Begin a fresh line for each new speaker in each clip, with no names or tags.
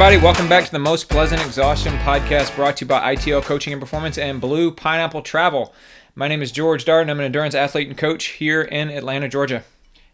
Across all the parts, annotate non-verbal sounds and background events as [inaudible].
everybody. Welcome back to the Most Pleasant Exhaustion podcast brought to you by ITL Coaching and Performance and Blue Pineapple Travel. My name is George Darden. I'm an endurance athlete and coach here in Atlanta, Georgia.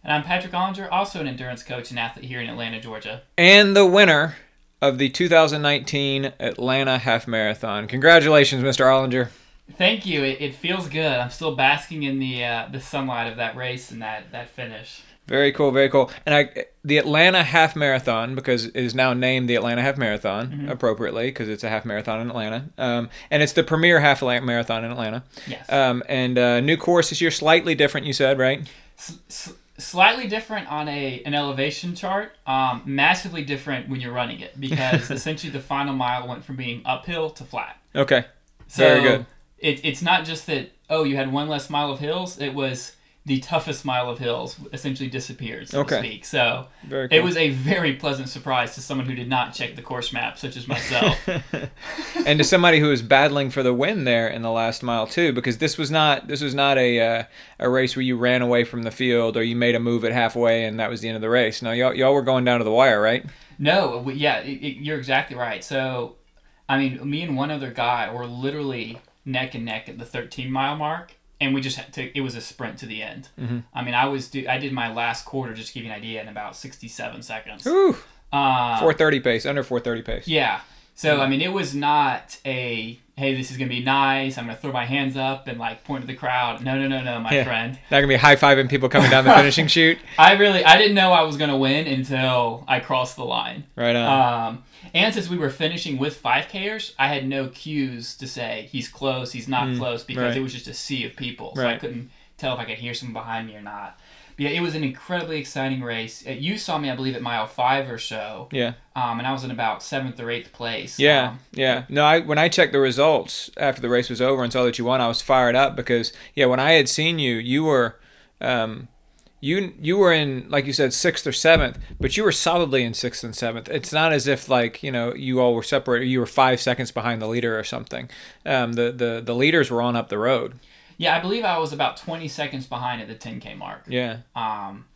And I'm Patrick Ollinger, also an endurance coach and athlete here in Atlanta, Georgia.
And the winner of the 2019 Atlanta Half Marathon. Congratulations, Mr. Ollinger.
Thank you. It, it feels good. I'm still basking in the uh, the sunlight of that race and that, that finish.
Very cool, very cool. And I, the Atlanta Half Marathon, because it is now named the Atlanta Half Marathon
Mm-hmm.
appropriately, because it's a half marathon in Atlanta, um, and it's the premier half marathon in Atlanta.
Yes.
Um, and uh, new course this year, slightly different. You said right?
S- s- slightly different on a an elevation chart. Um, massively different when you're running it because [laughs] essentially the final mile went from being uphill to flat.
Okay.
So
Very good.
It, it's not just that oh you had one less mile of hills. It was the toughest mile of hills essentially disappeared, so
Okay.
to speak. So
cool.
it was a very pleasant surprise to someone who did not check the course map, such as myself. [laughs]
and to somebody who was battling for the win there in the last mile too, because this was not this was not a uh, a race where you ran away from the field or you made a move at halfway and that was the end of the race. No, y'all, y'all were going down to the wire, right?
No, we, yeah, it, it, you're exactly right. So, I mean, me and one other guy were literally neck and neck at the 13 mile mark, and we just had to. It was a sprint to the end.
Mm-hmm.
I mean, I was do, I did my last quarter just to give you an idea in about 67 seconds.
Ooh,
Uh,
430 pace, under 430 pace.
yeah. So I mean, it was not a hey, this is gonna be nice. I'm gonna throw my hands up and like point to the crowd. No, no, no, no, my
Yeah.
friend.
Not gonna be high fiving people coming down the [laughs] finishing chute.
I really I didn't know I was gonna win until I crossed the line.
Right on.
Um, and since we were finishing with 5Kers, I had no cues to say he's close, he's not close, because
Mm, right.
it was just a sea of people. So I couldn't tell if I could hear someone behind me or not. But yeah, it was an incredibly exciting race. Uh, You saw me, I believe, at mile five or so,
yeah.
um, and I was in about seventh or eighth place.
Yeah,
Um,
yeah. No, I when I checked the results after the race was over and saw that you won, I was fired up because yeah, when I had seen you, you were, um, you you were in like you said sixth or seventh, but you were solidly in sixth and seventh. It's not as if like you know you all were separated. You were five seconds behind the leader or something. Um, the the the leaders were on up the road.
yeah, I believe I was about 20 seconds behind at the 10K mark.
Yeah,
Um,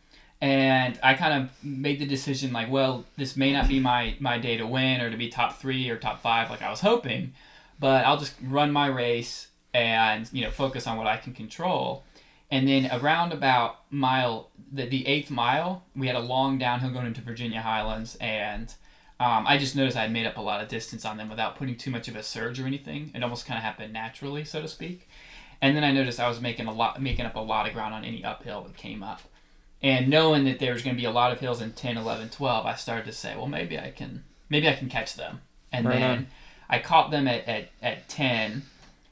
and I kind of made the decision like, well, this may not be my my day to win or to be top three or top five like I was hoping, but I'll just run my race and you know focus on what I can control. And then around about mile the, the eighth mile, we had a long downhill going into Virginia Highlands, and um, I just noticed I had made up a lot of distance on them without putting too much of a surge or anything. It almost kind of happened naturally, so to speak. And then I noticed I was making a lot, making up a lot of ground on any uphill that came up. And knowing that there was going to be a lot of hills in 10, 11, 12, I started to say, well, maybe I can, maybe I can catch them. And
Right
then
on.
I caught them at, at, at 10,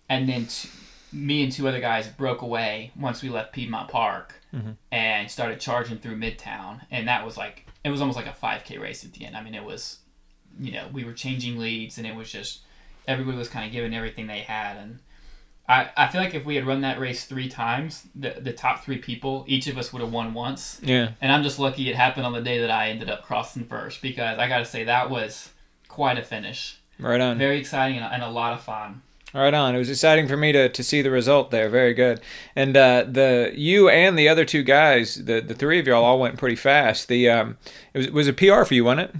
and then t- me and two other guys broke away once we left Piedmont Park
Mm-hmm.
and started charging through Midtown. And that was like, it was almost like a 5K race at the end. I mean, it was, you know, we were changing leads, and it was just, everybody was kind of giving everything they had. And I, I feel like if we had run that race three times, the, the top three people, each of us would have won once.
yeah.
And I'm just lucky it happened on the day that I ended up crossing first because I got to say that was quite a finish.
Right on.
Very exciting and, and a lot of fun.
Right on. It was exciting for me to, to see the result there. Very good. And uh, the you and the other two guys, the the three of y'all all went pretty fast. The um, it was it was a PR for you, wasn't it?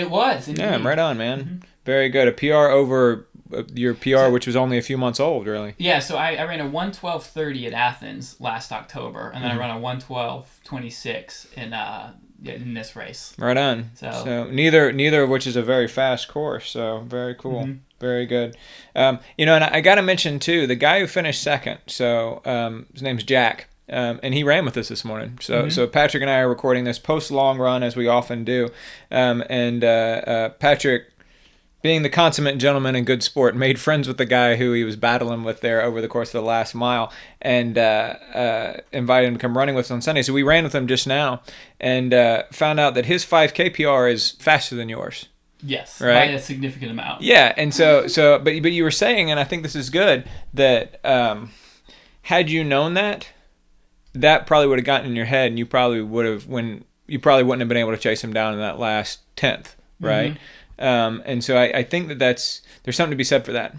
It was. Indeed.
Yeah, right on, man. Very good. A PR over uh, your PR, which was only a few months old, really.
Yeah, so I, I ran a 112.30 at Athens last October, and then
Mm-hmm.
I ran a 112.26 in uh in this race.
Right on.
So-
neither neither of which is a very fast course. So very cool.
Mm-hmm.
Very good. Um, you know, and I, I got to mention too the guy who finished second. So um, his name's Jack. Um, and he ran with us this morning. So, so Patrick and I are recording this post long run as we often do. Um, and uh, uh, Patrick, being the consummate gentleman and good sport, made friends with the guy who he was battling with there over the course of the last mile, and uh, uh, invited him to come running with us on Sunday. So we ran with him just now, and uh, found out that his 5K PR is faster than yours.
Yes,
Right.
by a significant amount.
Yeah, and so so but but you were saying, and I think this is good that um, had you known that, that probably would have gotten in your head, and you probably would have when you probably wouldn't have been able to chase him down in that last tenth, right? Um, and so I, I think that that's there's something to be said for that.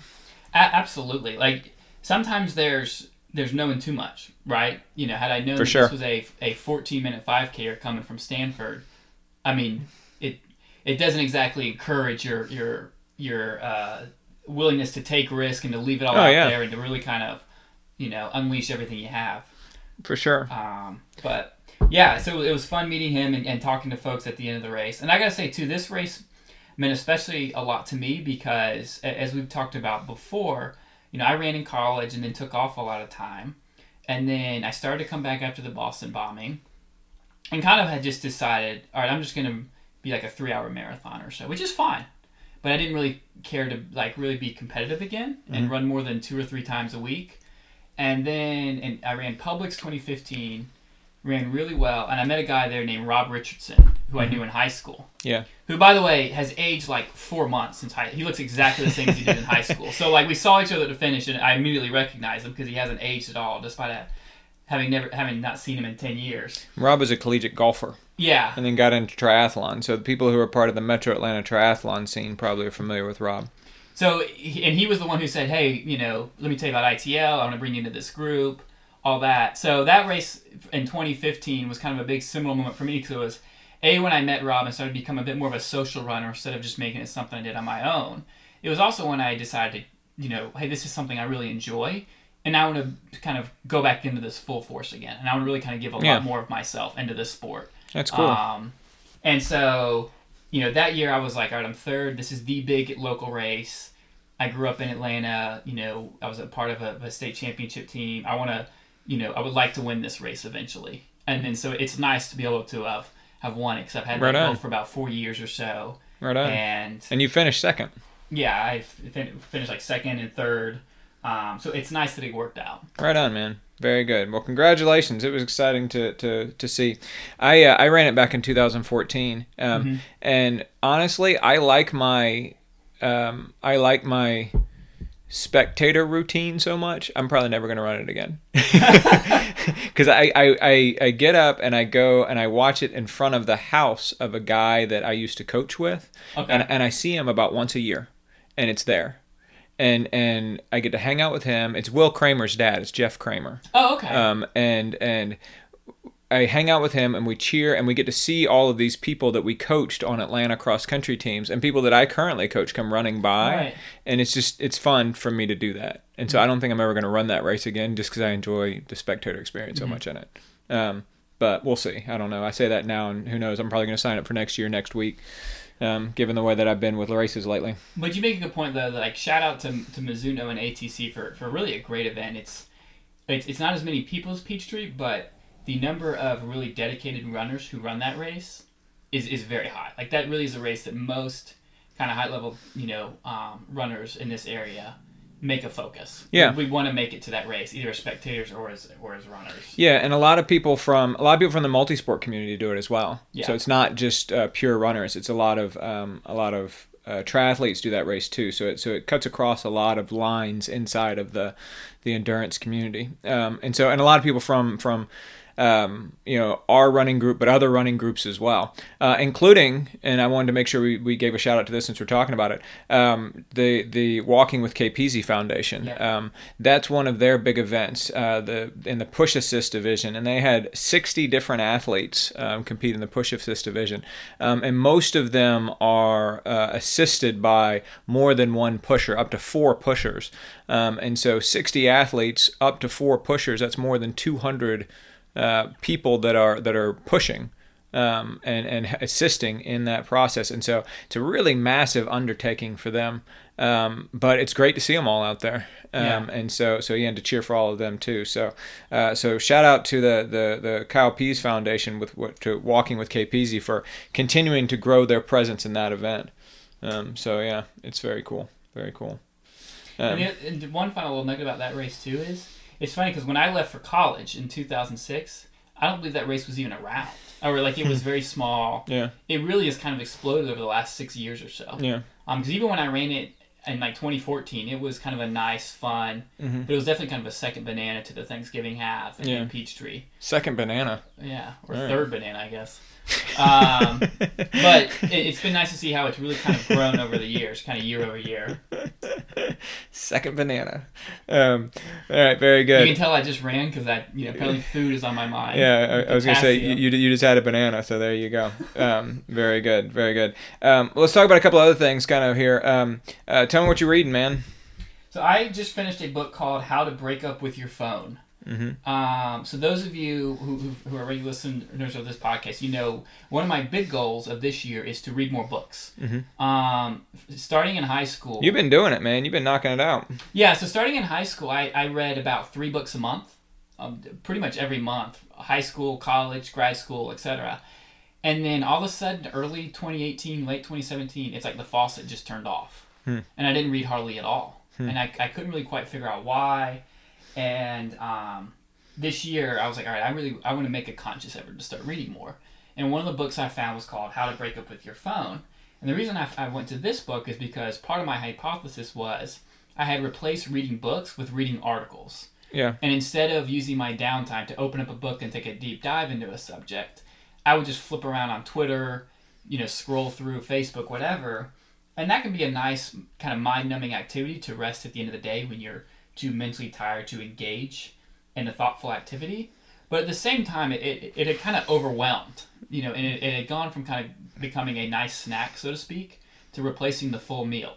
A- absolutely. Like sometimes there's there's knowing too much, right? You know, had I known
sure.
this was a a 14 minute 5K or coming from Stanford, I mean, it doesn't exactly encourage your your your uh, willingness to take risk and to leave it all
Oh,
out
yeah.
there and to really kind of you know unleash everything you have.
For sure.
Um, but yeah, so it was fun meeting him and, and talking to folks at the end of the race. And I gotta say too, this race meant especially a lot to me because as we've talked about before, you know, I ran in college and then took off a lot of time, and then I started to come back after the Boston bombing, and kind of had just decided, all right, I'm just gonna be like a three hour marathon or so, which is fine. But I didn't really care to like really be competitive again and mm-hmm. run more than two or three times a week. And then and I ran Publix 2015, ran really well, and I met a guy there named Rob Richardson, who I knew mm-hmm. in high school.
Yeah.
Who, by the way, has aged like four months since high. He looks exactly the same as he did in high school. [laughs] So like we saw each other at the finish, and I immediately recognized him because he hasn't aged at all, despite ha- having never having not seen him in ten years.
Rob is a collegiate golfer
Yeah,
and then got into triathlon. So the people who are part of the Metro Atlanta triathlon scene probably are familiar with Rob.
So, and he was the one who said, "Hey, you know, let me tell you about ITL. I want to bring you into this group, all that." So that race in 2015 was kind of a big seminal moment for me because it was a when I met Rob and started to become a bit more of a social runner instead of just making it something I did on my own. It was also when I decided, to, you know, hey, this is something I really enjoy, and I want to kind of go back into this full force again, and I want to really kind of give a
Yeah.
lot more of myself into this sport.
That's cool.
Um, and so, you know, that year I was like, all right, I'm third. This is the big local race. I grew up in Atlanta. You know, I was a part of a, a state championship team. I want to, you know, I would like to win this race eventually. And then so it's nice to be able to have have won it because I've had
Right
that for about four years or so.
right on.
And
And you finished second.
yeah, I fin- finished like second and third. Um, so it's nice that it worked out.
Right on, man. Very good. Well, congratulations. It was exciting to to, to see. I uh, I ran it back in 2014, um,
Mm-hmm.
and honestly, I like my um, I like my spectator routine so much. I'm probably never going to run it again [laughs] because I, I, I I get up and I go and I watch it in front of the house of a guy that I used to coach with,
Okay.
and and I see him about once a year, and it's there. And and I get to hang out with him. It's Will Kramer's dad. It's Jeff Kramer.
Oh, okay.
Um, and and I hang out with him and we cheer and we get to see all of these people that we coached on Atlanta cross country teams and people that I currently coach come running by
Right.
and it's just it's fun for me to do that and so I don't think I'm ever going to run that race again just because I enjoy the spectator experience so much in it um, but we'll see I don't know I say that now and who knows I'm probably going to sign up for next year next week um, given the way that I've been with races lately
But you make a good point though. Like shout out to to Mizuno and ATC for, for really a great event. It's it's it's not as many people as Peachtree, but the number of really dedicated runners who run that race is is very high. Like that really is a race that most kind of high level you know um, runners in this area make a focus.
Yeah.
we, want to make it to that race either as spectators or as or as runners.
Yeah, and a lot of people from a lot of people from the multi-sport community do it as well.
Yeah.
So it's not just uh, pure runners; it's a lot of um, a lot of uh, triathletes do that race too. So it so it cuts across a lot of lines inside of the the endurance community. Um, and so and a lot of people from from um, you know our running group, but other running groups as well, uh, including. And I wanted to make sure we, we gave a shout out to this since we're talking about it. Um, the the Walking with KPZ Foundation.
Yeah.
Um, that's one of their big events. Uh, the in the push assist division, and they had 60 different athletes um, compete in the push assist division, um, and most of them are uh, assisted by more than one pusher, up to four pushers. Um, and so 60 athletes, up to four pushers. That's more than 200 uh, people that are that are pushing um, and and assisting in that process. And so it's a really massive undertaking for them. Um, but it's great to see them all out there. Um,
Yeah.
And so so yeah, and to cheer for all of them too. So uh, so shout out to the the the Kyle Pease Foundation with what to Walking with KPZ for continuing to grow their presence in that event. Um, so yeah, it's very cool. Very cool. Um,
and, the, and one final little nugget about that race too is it's funny because when I left for college in 2006, I don't believe that race was even around, or like it was very small.
yeah.
It really has kind of exploded over the last six years or so.
Yeah.
Um, because even when I ran it in like 2014, it was kind of a nice, fun,
Mhm.
but it was definitely kind of a second banana to the Thanksgiving half and
Yeah.
Peachtree.
Second banana.
Yeah, or third banana, I guess. Um, but it, it's been nice to see how it's really kind of grown over the years, kind of year over year.
second banana. Um, all right, very good.
You can tell I just ran because that you know, apparently [laughs] food is on my mind.
Yeah, I, I was gonna say you, you you just had a banana, so there you go. Um, very good, very good. Um, let's talk about a couple other things, kind of here. Um, uh, tell me what you're reading, man.
So I just finished a book called How to Break Up with Your Phone.
Mm-hmm.
Um, so those of you who, who, are regular listeners of this podcast, you know one of my big goals of this year is to read more books.
Mhm.
Um, starting in high school.
You've been doing it, man. You've been knocking it out.
Yeah, so starting in high school, I, I read about three books a month, um, pretty much every month. High school, college, grad school, etc. And then all of a sudden, early 2018, late 2017, it's like the faucet just turned off,
Hmm.
and I didn't read hardly at all, and I, I couldn't really quite figure out why. And um, this year, I was like, all right, I really I want to make a conscious effort to start reading more. And one of the books I found was called How to Break Up with Your Phone. And the reason I, I went to this book is because part of my hypothesis was I had replaced reading books with reading articles.
Yeah.
And instead of using my downtime to open up a book and take a deep dive into a subject, I would just flip around on Twitter, you know, scroll through Facebook, whatever. And that can be a nice kind of mind numbing activity to rest at the end of the day when you're too mentally tired to engage in a thoughtful activity. But at the same time, it, it, it had kind of overwhelmed, you know, and it, it had gone from kind of becoming a nice snack, so to speak, to replacing the full meal.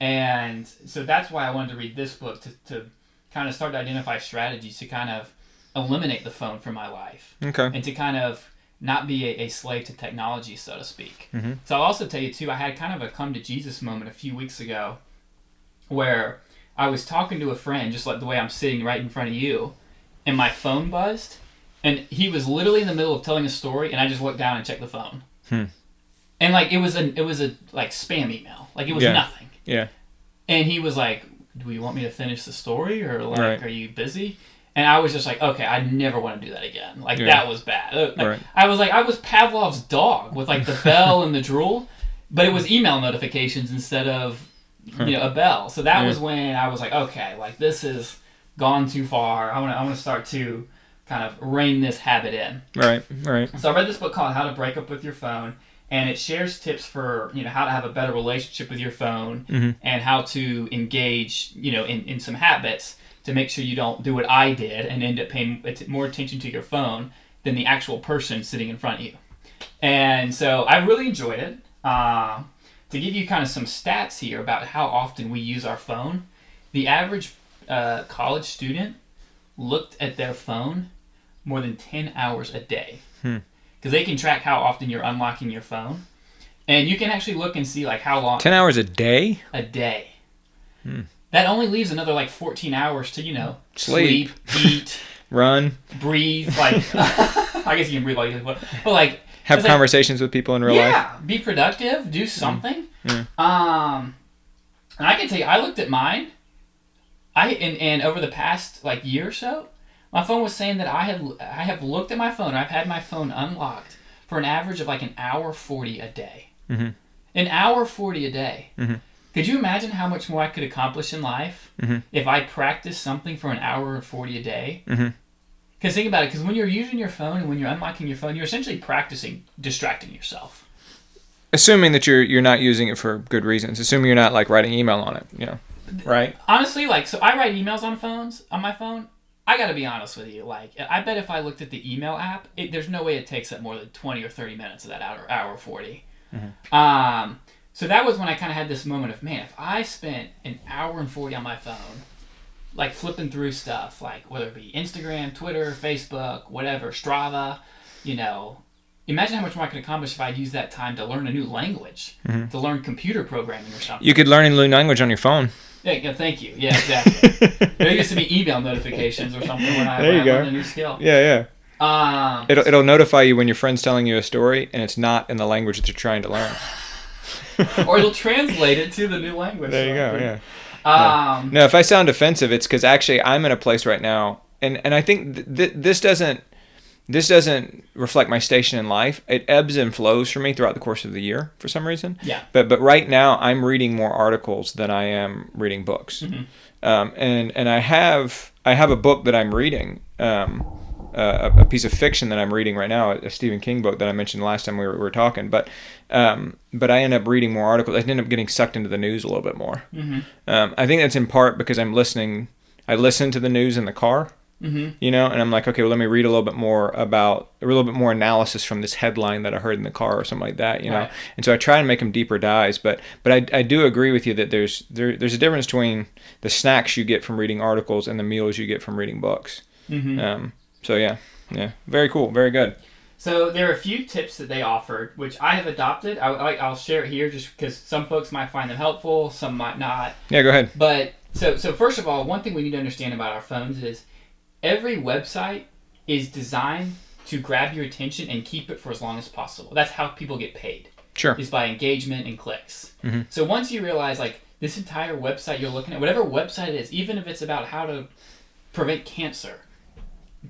And so that's why I wanted to read this book to, to kind of start to identify strategies to kind of eliminate the phone from my life
Okay.
and to kind of not be a, a slave to technology, so to speak.
Mhm.
So I'll also tell you too, I had kind of a come to Jesus moment a few weeks ago, where I was talking to a friend, just like the way I'm sitting right in front of you, and my phone buzzed, and he was literally in the middle of telling a story, and I just looked down and checked the phone,
Hmm.
and like it was a it was a like spam email, like it was
Yeah.
nothing,
Yeah.
and he was like, "Do you want me to finish the story, or like,
Right.
are you busy?" And I was just like, "Okay, I never want to do that again. Like
Yeah.
that was bad." Uh, like,
Right.
I was like, I was Pavlov's dog with like the [laughs] bell and the drool, but it was email notifications instead of you know a bell. So that
Yeah.
was when I was like, okay, like this is gone too far. I want to I want to start to kind of rein this habit in.
Right. Right.
So I read this book called How to Break Up with Your Phone, and it shares tips for you know how to have a better relationship with your phone
Mhm.
and how to engage you know in, in some habits to make sure you don't do what I did and end up paying more attention to your phone than the actual person sitting in front of you. And so I really enjoyed it. Uh, to give you kind of some stats here about how often we use our phone, the average uh, college student looked at their phone more than 10 hours a day.
Hmm.
Because they can track how often you're unlocking your phone. And you can actually look and see like how long
Ten hours a day.
a day.
Hmm.
That only leaves another like 14 hours to, you know,
Sleep.
sleep eat, [laughs]
Run.
breathe. Like, [laughs] I guess you can breathe while you but, but like,
Have
It's like-
conversations with people in real life.
yeah, be productive, do something.
Mm.
Um, and I can tell you, I looked at mine. I and, and over the past like year or so, my phone was saying that I had I have looked at my phone. I've had my phone unlocked for an average of like an hour forty a day.
Mhm.
An hour forty a day.
Mhm.
Could you imagine how much more I could accomplish in life
Mhm.
if I practiced something for an hour and forty a day? Because think about it. Because when you're using your phone and when you're unlocking your phone, you're essentially practicing distracting yourself.
Assuming that you're you're not using it for good reasons. Assuming you're not like writing email on it. You know. Right.
honestly, like, so I write emails on phones on my phone. I got to be honest with you. Like, I bet if I looked at the email app, it, there's no way it takes up more than twenty or thirty minutes of that hour, hour 40 Um, so that was when I kind of had this moment of, man, if I spent an hour and forty on my phone, like flipping through stuff, like whether it be Instagram, Twitter, Facebook, whatever, Strava, you know. Imagine how much more I could accomplish if I'd use that time to learn a new language, to learn computer programming or something.
You could learn a new language on your phone.
Yeah, yeah, thank you. Yeah, exactly. [laughs] there used to be email notifications or something when I,
There you
I
go.
learned a new skill.
Yeah, yeah.
Um,
It'll it'll notify you when your friend's telling you a story and it's not in the language that you're trying to learn.
or it'll [laughs] translate it to the new language.
There you go. Yeah.
Um,
No, if I sound offensive, it's because actually I'm in a place right now, and and I think th- th- this doesn't this doesn't reflect my station in life. It ebbs and flows for me throughout the course of the year for some reason.
Yeah.
But but right now I'm reading more articles than I am reading books,
Mhm.
um, and and I have I have a book that I'm reading. Um, a, a piece of fiction that I'm reading right now, a Stephen King book that I mentioned last time we were, we were talking. But um, but I end up reading more articles. I end up getting sucked into the news a little bit more.
Mm-hmm.
Um, I think that's in part because I'm listening. I listen to the news in the car,
Mm-hmm.
you know, and I'm like, okay, well, let me read a little bit more about a little bit more analysis from this headline that I heard in the car or something like that, you know.
Right.
And so I try and make them deeper dives, but but I, I do agree with you that there's there, there's a difference between the snacks you get from reading articles and the meals you get from reading books.
Mm-hmm.
Um, so yeah, yeah, very cool, very good.
So there are a few tips that they offered, which I have adopted. I, I, I'll share it here just because some folks might find them helpful, some might not.
Yeah, go ahead.
But so so first of all, one thing we need to understand about our phones is every website is designed to grab your attention and keep it for as long as possible. That's how people get paid.
Sure.
Is by engagement and clicks.
Mhm.
So once you realize like this entire website you're looking at, whatever website it is, even if it's about how to prevent cancer,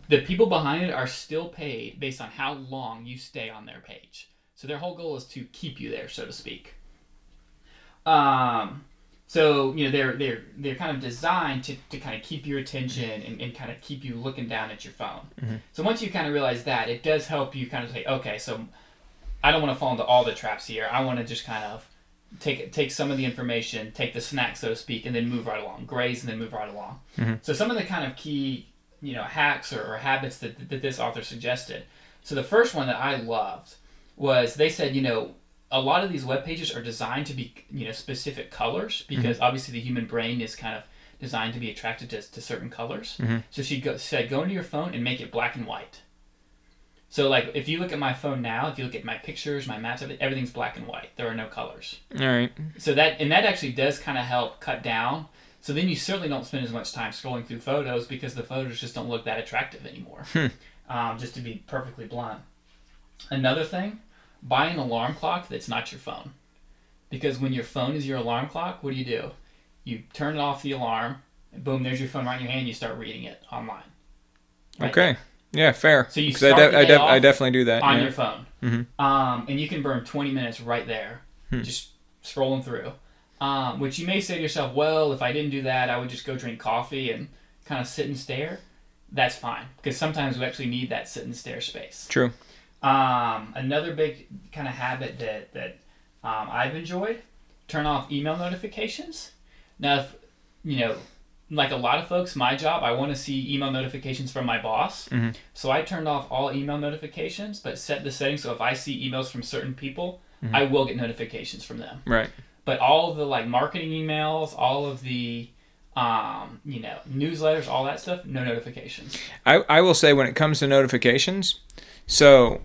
the people behind it are still paid based on how long you stay on their page. So their whole goal is to keep you there, so to speak. Um, so you know they're they're they're kind of designed to, to kind of keep your attention and, and kind of keep you looking down at your phone. So once you kind of realize that, it does help you kind of say, okay, so I don't want to fall into all the traps here. I want to just kind of take take some of the information, take the snack, so to speak, and then move right along, graze and then move right along. So some of the kind of key you know hacks or, or habits that, that this author suggested. So the first one that I loved was they said you know a lot of these web pages are designed to be you know specific colors mm-hmm. because obviously the human brain is kind of designed to be attracted to, to certain colors. Mm-hmm. So she go, said go into your phone and make it black and white. So like if you look at my phone now, if you look at my pictures, my maps, everything's black and white. There are no colors.
All right.
So that and that actually does kind of help cut down. So then you certainly don't spend as much time scrolling through photos because the photos just don't look that attractive anymore. Um, just to be perfectly blunt. Another thing, buy an alarm clock that's not your phone. Because when your phone is your alarm clock, what do you do? You turn off the alarm, and boom, there's your phone right in your hand. You start reading it online. Right?
Okay. Yeah, fair.
So you
'Cause I,
start the
I,
day
I definitely do that.
on
yeah.
your phone.
Mhm.
Um, and you can burn 20 minutes right there,
Hmm.
just scrolling through. Um, which you may say to yourself, well, if I didn't do that, I would just go drink coffee and kind of sit and stare. That's fine, because sometimes we actually need that sit and stare space.
True.
Um, another big kind of habit that, that um, I've enjoyed, turn off email notifications. Now, if, you know, like a lot of folks, my job, I want to see email notifications from my boss.
Mhm.
So I turned off all email notifications, but set the settings so if I see emails from certain people,
Mm-hmm.
I will get notifications from them.
Right.
But all the like marketing emails, all of the um, you know, newsletters, all that stuff, no notifications.
I, I will say when it comes to notifications, so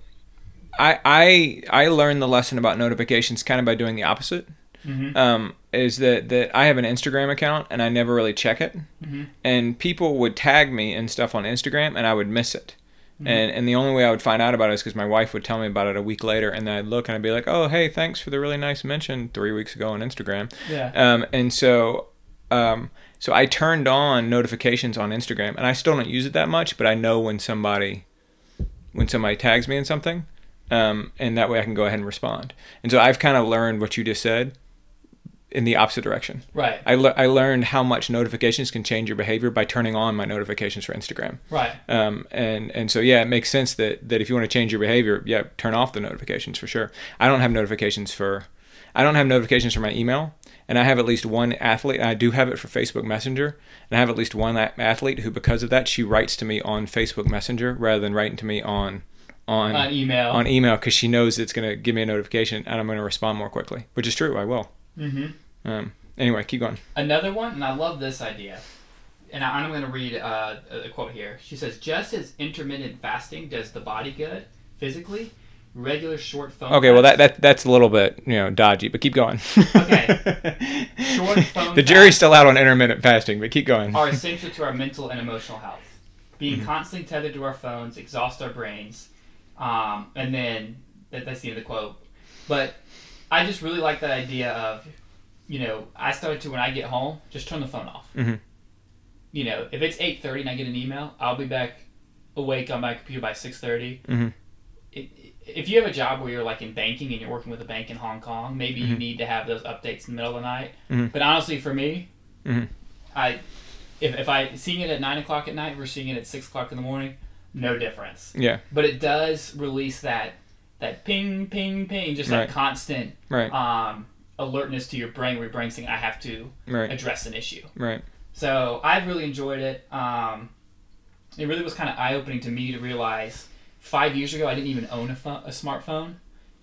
I I I learned the lesson about notifications kind of by doing the opposite.
Mhm.
Um, is that that I have an Instagram account and I never really check it,
Mhm.
and people would tag me and stuff on Instagram and I would miss it.
Mm-hmm.
And, and the only way I would find out about it is because my wife would tell me about it a week later, and then I'd look and I'd be like, "Oh, hey, thanks for the really nice mention three weeks ago on Instagram."
Yeah.
Um, and so, um, so I turned on notifications on Instagram, and I still don't use it that much, but I know when somebody, when somebody tags me in something, um, and that way I can go ahead and respond. And so I've kind of learned what you just said, in the opposite direction.
Right.
I, le- I learned how much notifications can change your behavior by turning on my notifications for Instagram.
Right.
Um, and and so yeah, it makes sense that that if you want to change your behavior, yeah, turn off the notifications for sure. I don't have notifications for, I don't have notifications for my email, and I have at least one athlete. I do have it for Facebook Messenger, and I have at least one a- athlete who, because of that, she writes to me on Facebook Messenger rather than writing to me on on
On email.
on email because she knows it's going to give me a notification and I'm going to respond more quickly, which is true. I will.
mm-hmm.
Um, anyway, keep going.
Another one, and I love this idea. And I- I'm going to read uh, a quote here. She says, "Just as intermittent fasting does the body good physically, regular short phone."
Okay, well that, that that's a little bit you know dodgy, but keep going.
Okay. [laughs] Short phone
the jury's still out on intermittent fasting, but keep going.
are essential to our mental and emotional health. Being
Mm-hmm.
constantly tethered to our phones exhausts our brains. Um, and then that, that's the end of the quote. But I just really like that idea of, you know, I started to when I get home, just turn the phone off.
Mhm.
You know, if it's eight thirty and I get an email, I'll be back awake on my computer by six
Mhm.
If you have a job where you're like in banking and you're working with a bank in Hong Kong, maybe you
Mhm.
need to have those updates in the middle of the night.
Mhm.
But honestly, for me,
Mhm.
I if, if I seeing it at nine o'clock at night versus seeing it at six o'clock in the morning, no difference.
Yeah.
But it does release that that ping, ping, ping, just
Right.
that constant
Right.
um, alertness to your brain, where your brain's saying, "I have to
Right.
address an issue."
Right.
So I've really enjoyed it. Um, it really was kind of eye opening to me to realize five years ago I didn't even own a, a smartphone,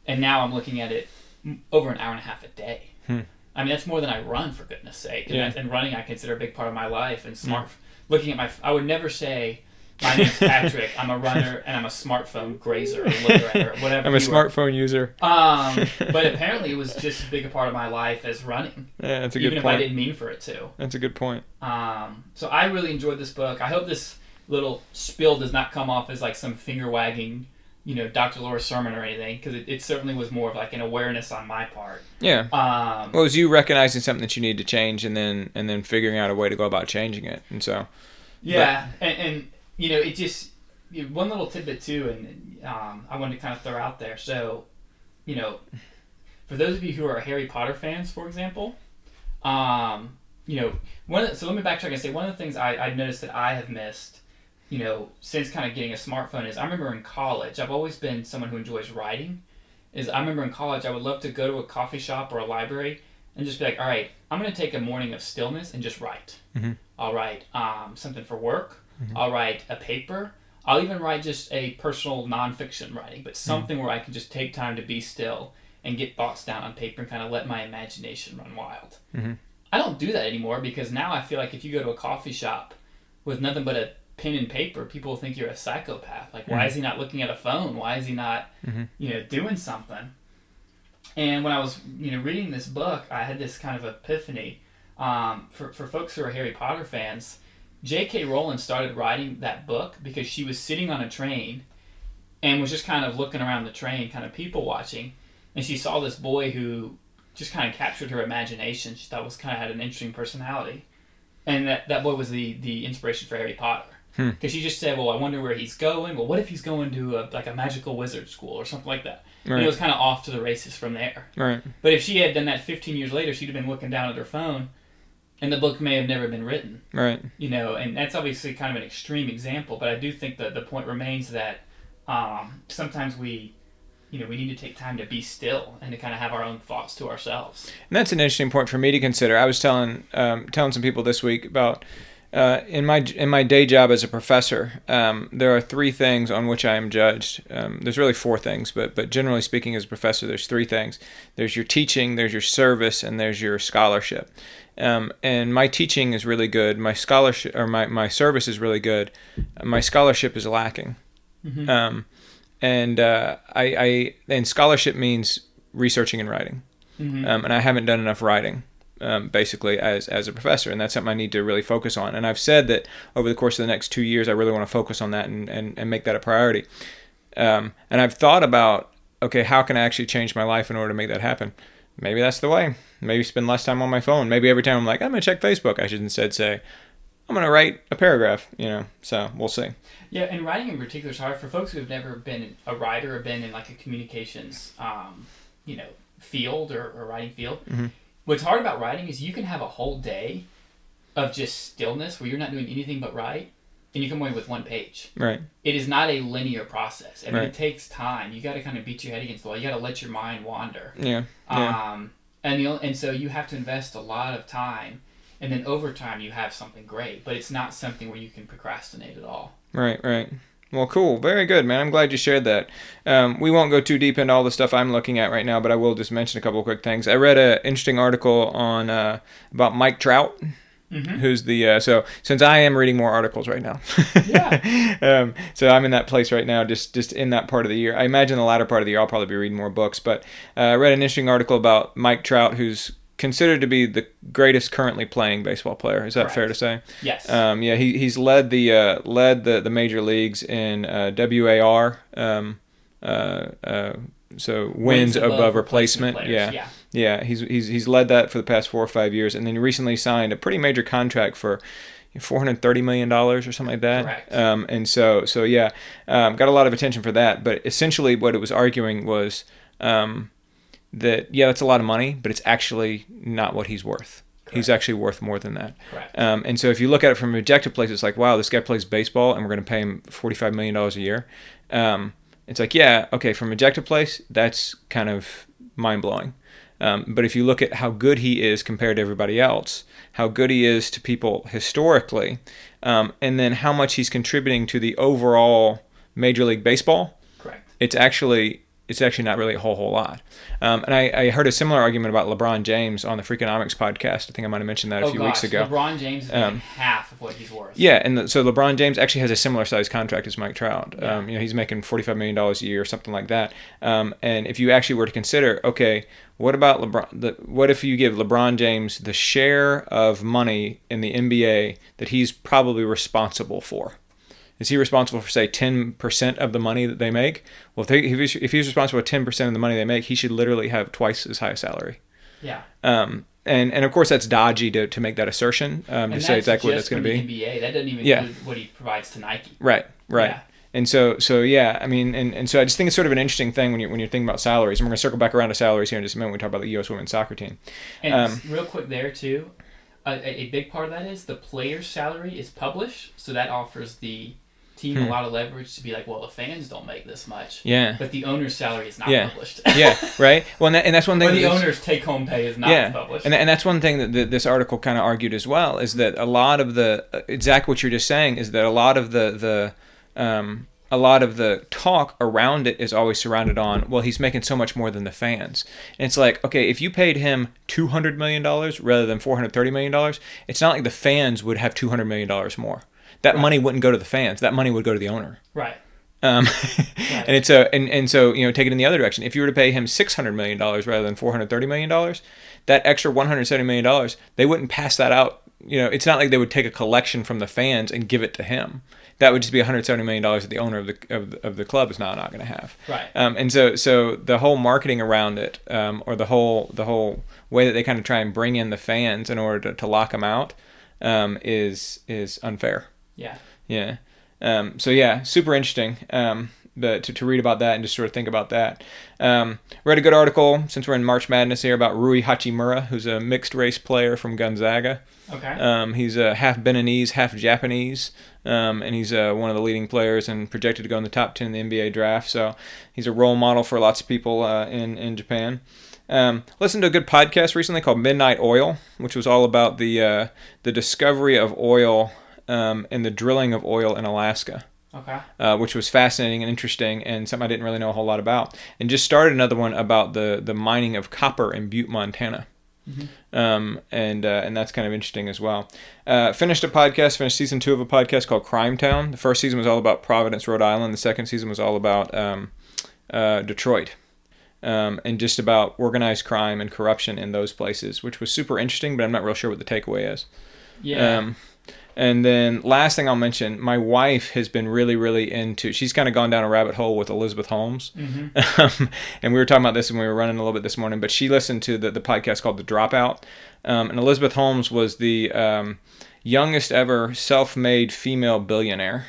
and now I'm looking at it m- over an hour and a half a day.
Hmm.
I mean that's more than I run for goodness sake. And,
Yeah.
and running I consider a big part of my life. And smart looking at my I would never say. My name's Patrick. I'm a runner and I'm a smartphone grazer or looker or whatever.
I'm a
are.
smartphone user.
Um, [laughs] but apparently it was just as big a part of my life as running,
Yeah, that's a good point.
even if I didn't mean for it to.
That's a good point.
Um, so I really enjoyed this book. I hope this little spill does not come off as like some finger wagging, you know, Dr. Laura's sermon or anything, because it, it certainly was more of like an awareness on my part.
Yeah.
Um,
Well, it was you recognizing something that you need to change, and then and then figuring out a way to go about changing it, and so
yeah, and, and you know, it just you know, one little tidbit too, and um, I wanted to kind of throw out there. So, you know, for those of you who are Harry Potter fans, for example, um, you know, one. The, so let me backtrack and say one of the things I, I've noticed that I have missed, you know, since kind of getting a smartphone is I remember in college I've always been someone who enjoys writing. Is I remember in college I would love to go to a coffee shop or a library and just be like, all right, I'm going to take a morning of stillness and just write.
Mhm.
I'll write um, something for work. I'll write a paper. I'll even write just a personal nonfiction writing, but something where I can just take time to be still and get thoughts down on paper and kind of let my imagination run wild.
Mhm.
I don't do that anymore because now I feel like if you go to a coffee shop with nothing but a pen and paper, people think you're a psychopath. Like, why is he not looking at a phone? Why is he not,
Mhm.
you know, doing something? And when I was, you know, reading this book, I had this kind of epiphany. Um, for, for folks who are Harry Potter fans, J.K. Rowling started writing that book because she was sitting on a train and was just kind of looking around the train, kind of people watching, and she saw this boy who just kind of captured her imagination. She thought was kind of had an interesting personality, and that that boy was the the inspiration for Harry Potter.
Hmm.
Because she just said, "Well, I wonder where he's going. Well, what if he's going to a, like a magical wizard school or something like that?" And it was kind of off to the races from there.
right.
But if she had done that 15 years later, she'd have been looking down at her phone, and the book may have never been written
Right.
you know, and that's obviously kind of an extreme example, but I do think that the point remains that um, sometimes we, you know, we need to take time to be still and to kind of have our own thoughts to ourselves.
And that's an interesting point for me to consider. I was telling um, telling some people this week about uh, in my in my day job as a professor. Um, there are three things on which I am judged. Um, there's really four things, but but generally speaking, as a professor, there's three things. There's your teaching, there's your service, and there's your scholarship. Um, and my teaching is really good. My scholarship or my, my service is really good. My scholarship is lacking.
Mhm.
Um, and uh, I, I and scholarship means researching and writing
Mm-hmm.
um, and I haven't done enough writing, um, basically as as a professor, and that's something I need to really focus on. And I've said that over the course of the next two years, I really want to focus on that and and, and make that a priority. Um, and I've thought about okay, how can I actually change my life in order to make that happen? Maybe that's the way. Maybe spend less time on my phone. Maybe every time I'm like, I'm gonna check Facebook, I should instead say, I'm gonna write a paragraph. You know. So we'll see.
Yeah, and writing in particular is hard for folks who have never been a writer or been in like a communications, um, you know, field or, or writing field.
Mhm.
What's hard about writing is you can have a whole day of just stillness where you're not doing anything but write, and you come away with one page.
Right.
It is not a linear process. I mean,
Right.
it takes time. You got to kind of beat your head against the wall. You got to let your mind wander.
Yeah. Yeah.
Um, and the, and so you have to invest a lot of time, and then over time you have something great. But it's not something where you can procrastinate at all.
Right, right. Well, cool. Very good, man. I'm glad you shared that. Um, we won't go too deep into all the stuff I'm looking at right now, but I will just mention a couple of quick things. I read an interesting article on uh, about Mike Trout,
Mhm.
who's the uh, so since I am reading more articles right now.
Yeah. [laughs]
um, so I'm in that place right now, just just in that part of the year. I imagine the latter part of the year I'll probably be reading more books. But uh, I read an interesting article about Mike Trout, who's considered to be the greatest currently playing baseball player. Is that
Correct.
fair to say?
Yes.
Um, yeah, he, he's led the uh, led the, the major leagues in uh, WAR. Um, uh, uh, so wins, above, replacement.
players.
Yeah,
Yeah.
yeah. He's he's he's led that for the past four or five years, and then he recently signed a pretty major contract for. Four hundred thirty million dollars or something like that. Um, and so, so yeah, um, got a lot of attention for that. But essentially, what it was arguing was um, that yeah, that's a lot of money, but it's actually not what he's worth. He's actually worth more than that. Um, and so if you look at it from an objective place, it's like, wow, this guy plays baseball, and we're going to pay him forty-five million dollars a year. Um, it's like, yeah, okay, from an objective place, that's kind of mind blowing. Um, but if you look at how good he is compared to everybody else, how good he is to people historically, um, and then how much he's contributing to the overall Major League Baseball,
Correct.
it's actually it's actually not really a whole whole lot. Um, and I, I heard a similar argument about LeBron James on the Freakonomics podcast. I think I might have mentioned that a
oh
few
gosh,
weeks ago.
LeBron James is
Um,
half of what he's worth.
Yeah, and the, so LeBron James actually has a similar size contract as Mike Trout.
Yeah.
Um, you know, he's making forty-five million dollars a year or something like that. Um, and if you actually were to consider, okay, what about LeBron? The, what if you give LeBron James the share of money in the NBA that he's probably responsible for? Is he responsible for say ten percent of the money that they make? Well, if, they, if, he's, if he's responsible for ten percent of the money they make, he should literally have twice as high a salary.
Yeah.
Um, and and of course that's dodgy to, to make that assertion um, to say exactly what that's going to be.
NBA. That doesn't even
Yeah.
include what he provides to Nike.
Right, right.
Yeah.
And so, so yeah, I mean, and, and so I just think it's sort of an interesting thing when you're when you're thinking about salaries. And we're going to circle back around to salaries here in just a minute. When we talk about the U.S. women's soccer team.
And
Um,
real quick there too, a, a a big part of that is the player's salary is published, so that offers the team a
Hmm.
lot of leverage to be like, well, the fans don't make this much,
Yeah,
but the owner's salary is not
Yeah.
published. [laughs]
yeah, right. Well, and, that, and that's one thing.
or the owner's take-home pay is not
yeah,
published.
and, and that's one thing that, that this article kind of argued as well is that a lot of the exactly what you're just saying is that a lot of the the um, a lot of the talk around it is always surrounded on well he's making so much more than the fans and it's like okay if you paid him 200 million dollars rather than 430 million dollars it's not like the fans would have 200 million dollars more that money wouldn't go to the fans that money would go to the owner
right.
um, [laughs] and it's a and, and so you know take it in the other direction. If you were to pay him six hundred million dollars rather than four hundred thirty million dollars, that extra one hundred seventy million dollars they wouldn't pass that out. You know, it's not like they would take a collection from the fans and give it to him. That would just be one hundred seventy million dollars that the owner of the of the, of the club is now not going to have.
Right.
Um, and so so the whole marketing around it, um, or the whole the whole way that they kind of try and bring in the fans in order to, to lock them out, um, is is unfair.
Yeah.
Yeah. Um, so yeah, super interesting. Um, but to, to read about that and just sort of think about that. Um, read a good article since we're in March Madness here about Rui Hachimura, who's a mixed race player from Gonzaga.
Okay.
Um, he's uh, half Beninese, half Japanese, um, and he's uh, one of the leading players and projected to go in the top 10 in the NBA draft. So he's a role model for lots of people uh, in, in Japan. Um, listened to a good podcast recently called Midnight Oil, which was all about the uh, the discovery of oil um, and the drilling of oil in Alaska
okay.
uh, which was fascinating and interesting and something I didn't really know a whole lot about. And just started another one about the, the mining of copper in Butte, Montana. Um, and uh, and that's kind of interesting as well. Uh, finished a podcast, finished season two of a podcast called Crime Town. The first season was all about Providence, Rhode Island. The second season was all about um, uh, Detroit. Um, and just about organized crime and corruption in those places, which was super interesting, but I'm not real sure what the takeaway is.
Yeah.
Um, and then last thing I'll mention, my wife has been really, really into. She's kind of gone down a rabbit hole with Elizabeth Holmes,
Mm-hmm.
um, [laughs] and we were talking about this when we were running a little bit this morning. But she listened to the the podcast called The Dropout, um, and Elizabeth Holmes was the um, youngest ever self-made female billionaire,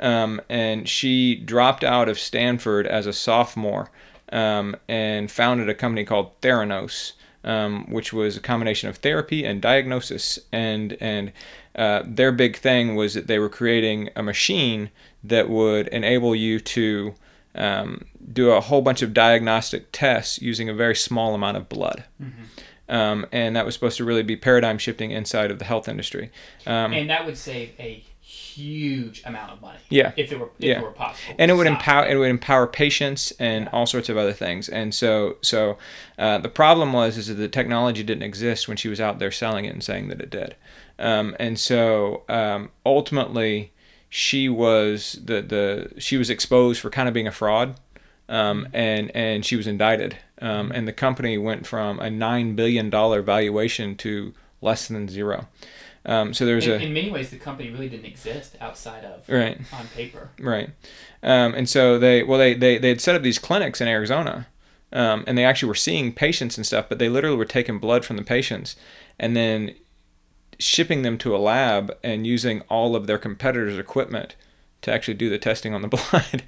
um, and she dropped out of Stanford as a sophomore um, and founded a company called Theranos, um, which was a combination of therapy and diagnosis. And and uh, their big thing was that they were creating a machine that would enable you to um, do a whole bunch of diagnostic tests using a very small amount of blood. Um, and that was supposed to really be paradigm shifting inside of the health industry. Um,
and that would save a huge amount of money.
Yeah.
If it were if
Yeah.
it were possible.
and it would
Stop.
empower it would empower patients and all sorts of other things and so so uh, the problem was is that the technology didn't exist when she was out there selling it and saying that it did um, and so um, ultimately she was the the she was exposed for kind of being a fraud um, and and she was indicted um, and the company went from a nine billion dollar valuation to less than zero um, so there's
In,
a
in many ways, the company really didn't exist outside of
right
on paper.
Right. Um, and so they, well, they, they, they had set up these clinics in Arizona, um, and they actually were seeing patients and stuff, but they literally were taking blood from the patients and then shipping them to a lab and using all of their competitors' equipment to actually do the testing on the [laughs] blood.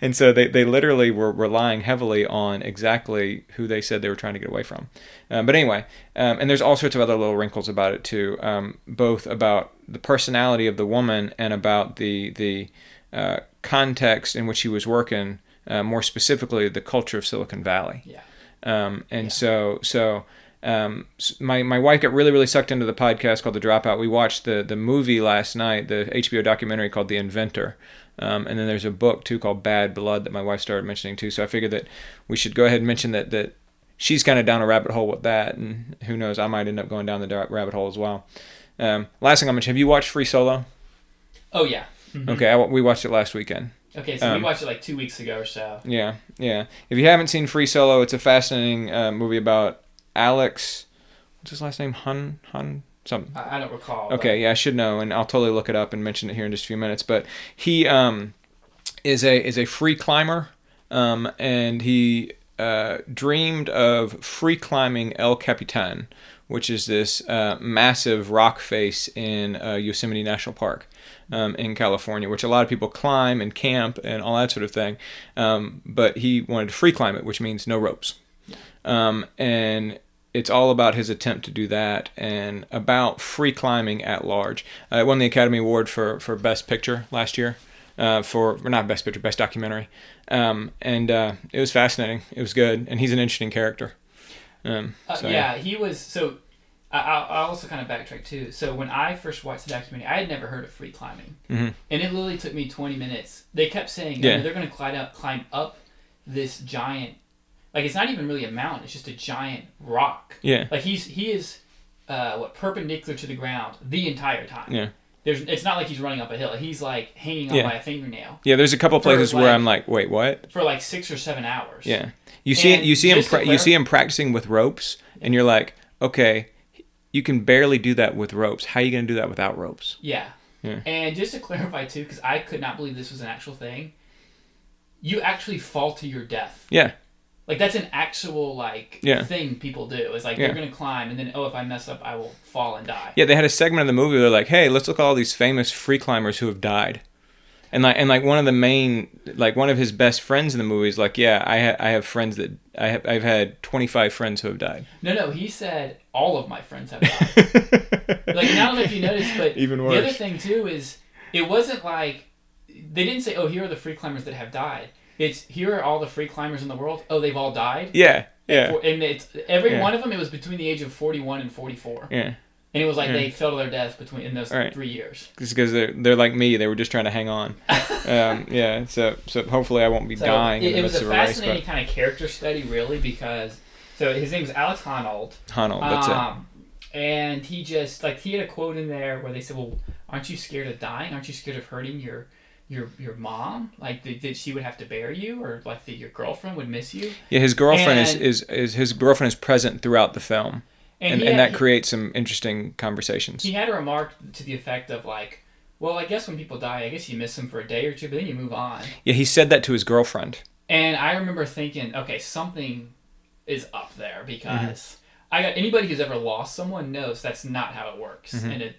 and so they, they literally were relying heavily on exactly who they said they were trying to get away from. Um, but anyway, um, and there's all sorts of other little wrinkles about it too, um, both about the personality of the woman and about the the uh, context in which he was working. Uh, more specifically, the culture of Silicon Valley.
Yeah.
Um, and
Yeah.
so so um, my my wife got really really sucked into the podcast called The Dropout. We watched the the movie last night, the HBO documentary called The Inventor. Um, and then there's a book too called Bad Blood that my wife started mentioning too. So I figured that we should go ahead and mention that that she's kind of down a rabbit hole with that, and who knows, I might end up going down the rabbit hole as well. Um, last thing I'll mention: Have you watched Free Solo?
Oh yeah. Mhm.
Okay, I, we watched it last weekend.
Okay, so
Um,
we watched it like two weeks ago or so.
Yeah, yeah. If you haven't seen Free Solo, it's a fascinating uh, movie about Alex. What's his last name? Hun Hun something.
I, I don't recall. but-
Okay, yeah, I should know, and I'll totally look it up and mention it here in just a few minutes. But he um, is a is a free climber, um, and he uh, dreamed of free climbing El Capitan, which is this uh, massive rock face in uh, Yosemite National Park. Um, in California, which a lot of people climb and camp and all that sort of thing, um, but he wanted to free climb it, which means no ropes um, and it's all about his attempt to do that and about free climbing at large. Uh, it won the Academy Award for, for Best Picture last year, uh, for not Best Picture, Best Documentary, um, and uh, it was fascinating. It was good, and he's an interesting character. Um,
Uh,
so,
yeah, he was. So I, I I also kind of backtrack too. So when I first watched the documentary, I had never heard of free climbing,
Mhm.
and it literally took me 20 minutes. They kept saying,
Yeah.
"No, they're going to climb up, climb up this giant, like it's not even really a mountain; it's just a giant rock.
yeah,
Like he's he is, uh, what perpendicular to the ground the entire time.
Yeah.
There's, it's not like he's running up a hill. He's like hanging on
Yeah.
by a fingernail
yeah. There's a couple places where I'm like, wait, what?
for like six or seven hours.
Yeah, you see,
And
you see him, pra- you see him practicing with ropes, and you're like, okay, you can barely do that with ropes. How are you going to do that without ropes?
Yeah.
Yeah.
And just to clarify too, because I could not believe this was an actual thing. You actually fall to your death.
Yeah,
Like that's an actual like
Yeah.
thing people do. It's like
Yeah.
they're gonna climb and then oh if I mess up I will fall and die.
Yeah, they had a segment of the movie where they're like, "Hey, let's look at all these famous free climbers who have died," and like, and like one of the main, like one of his best friends in the movie is like, "Yeah, I ha- I have friends that I have I've had 25 friends who have died."
No, no, he said all of my friends have died. [laughs] like I don't know if you noticed, but
Even worse.
the other thing too is it wasn't like they didn't say oh here are the free climbers that have died. It's here are all the free climbers in the world. Oh, they've all died.
Yeah, yeah,
And it's every
Yeah.
one of them. It was between the age of forty-one and forty-four.
yeah.
And it was like
Yeah.
they fell to their death between in those
Right.
three years.
Just because they're they're like me, they were just trying to hang on. [laughs] um, yeah, so so hopefully I won't be
So
dying
it, it was a
a race.
fascinating kind of character study, really, because so his name was Alex Honnold,
Honnold, that's
um, and he just like he had a quote in there where they said, "Well, aren't you scared of dying? Aren't you scared of hurting your your your mom? Like that, she would have to bear you, or like that your girlfriend would miss you?"
Yeah, his girlfriend is,
and-
is is his girlfriend is present throughout the film, and and,
had-
that creates some interesting conversations.
He had a remark to the effect of like, "Well, I guess when people die, I guess you miss them for a day or two, but then you move on."
Yeah, he said that to his girlfriend.
And I remember thinking, okay, something is up there because
Mm-hmm.
I got anybody who's ever lost someone knows that's not how it works
Mm-hmm.
in a,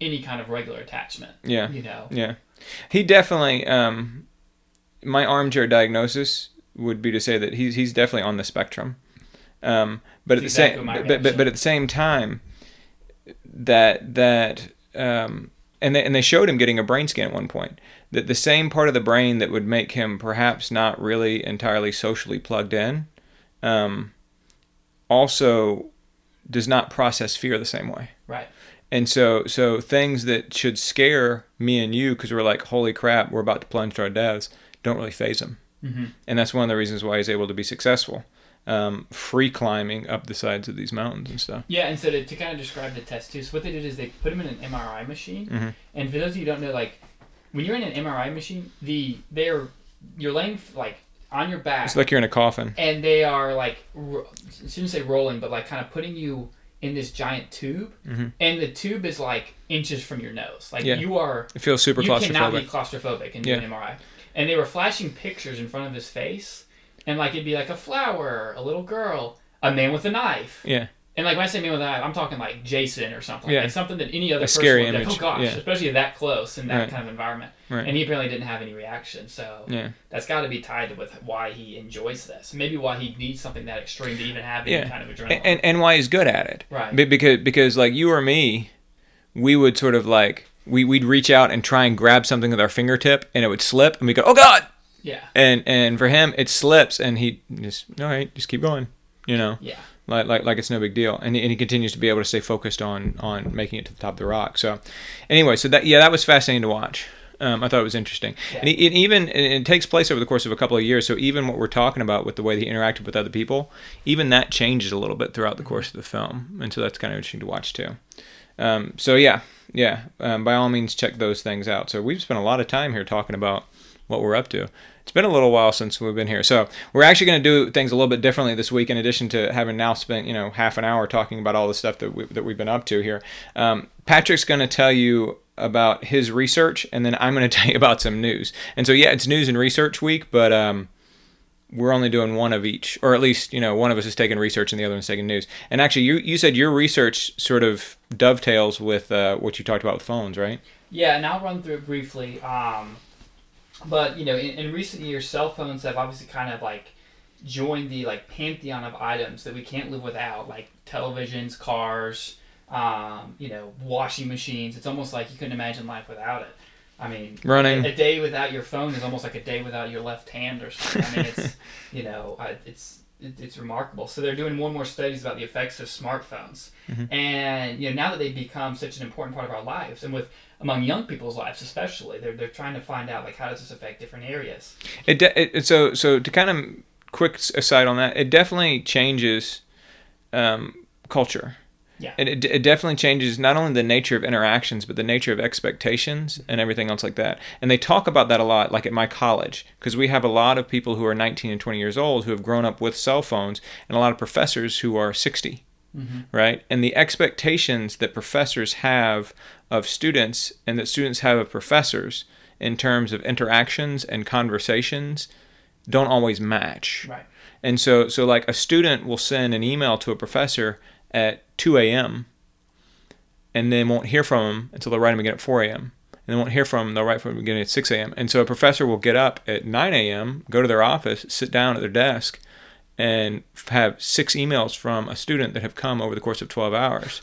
any kind of regular attachment.
Yeah.
You know.
Yeah, he definitely. Um, my armchair diagnosis would be to say that he's he's definitely on the spectrum. Um, but at the same, but, but, but at the same time, that that um, and they, and they showed him getting a brain scan at one point. That the same part of the brain that would make him perhaps not really entirely socially plugged in, um, also does not process fear the same way.
Right.
And so, so things that should scare me and you because we're like, holy crap, we're about to plunge to our deaths, don't really faze him.
Mm-hmm.
And that's one of the reasons why he's able to be successful, um, free climbing up the sides of these mountains and stuff.
Yeah, and so to, to kind of describe the test too, so what they did is they put him in an MRI machine,
Mhm.
and for those of you who don't know, like when you're in an MRI machine, the they're you're laying like on your back,
It's like you're in a coffin.
and they are like I shouldn't say rolling, but like kind of putting you in this giant tube,
Mhm.
and the tube is like inches from your nose. Like
Yeah.
you are
It feels super claustrophobic.
you cannot be
claustrophobic.
claustrophobic in
Yeah.
an MRI. And they were flashing pictures in front of his face, and like it'd be like a flower, a little girl, a man with a knife,
Yeah,
And like when I say man with an eye, I'm talking like Jason or something.
Yeah.
Like something that any other
A
person
scary
would be like,
image.
oh gosh,
Yeah.
especially that close in that
Right.
kind of environment.
Right.
And he apparently didn't have any reaction. So
Yeah.
that's got to be tied with why he enjoys this. Maybe why he needs something that extreme to even have any
Yeah.
kind of adrenaline.
and and why he's good at it.
Right.
Because because like you or me, we would sort of like we we'd reach out and try and grab something with our fingertip, and it would slip, and we go, oh god.
yeah.
And and for him, it slips, and he just all right, just keep going. You know.
Yeah.
Like like like it's no big deal, and he, and he continues to be able to stay focused on on making it to the top of the rock. So, anyway, so that yeah, that was fascinating to watch. Um, I thought it was interesting,
Yeah.
and it, it even it, it takes place over the course of a couple of years. So even what we're talking about with the way he interacted with other people, even that changes a little bit throughout the course of the film, and so that's kind of interesting to watch too. Um, so yeah, yeah, um, by all means check those things out. So we've spent a lot of time here talking about what we're up to. It's been a little while since we've been here, so we're actually going to do things a little bit differently this week. In addition to having now spent you know half an hour talking about all the stuff that we, that we've been up to here, um, Patrick's going to tell you about his research, and then I'm going [laughs] to tell you about some news. And so yeah, it's news and research week, but um, we're only doing one of each, or at least you know one of us is taking research and the other one's taking news. And actually, you you said your research sort of dovetails with uh, what you talked about with phones, right?
Yeah, and I'll run through it briefly. Um, but you know, in, in recent years, cell phones have obviously kind of like joined the like pantheon of items that we can't live without, like televisions, cars, um, you know, washing machines. It's almost like you couldn't imagine life without it. I mean,
Running.
a day without your phone is almost like a day without your left hand or something. I mean, it's [laughs] you know, uh, it's it, it's remarkable. So they're doing more and more studies about the effects of smartphones,
Mhm.
and you know, now that they've become such an important part of our lives, and with among young people's lives especially, they're they're trying to find out like how does this affect different areas.
It, de- it so so to kind of quick aside on that, it definitely changes um, culture.
Yeah.
And it, it definitely changes not only the nature of interactions, but the nature of expectations and everything else like that. And they talk about that a lot, like at my college, because we have a lot of people who are 19 and 20 years old who have grown up with cell phones, and a lot of professors who are 60
Mhm.
right? And the expectations that professors have of students and that students have of professors in terms of interactions and conversations don't always match.
Right.
And so, so like a student will send an email to a professor at 2 a.m. and then won't hear from him until they write him again at 4 a.m. And they won't hear from him, they'll write from him again at 6 a.m. And so a professor will get up at 9 a.m., go to their office, sit down at their desk, and have six emails from a student that have come over the course of 12 hours.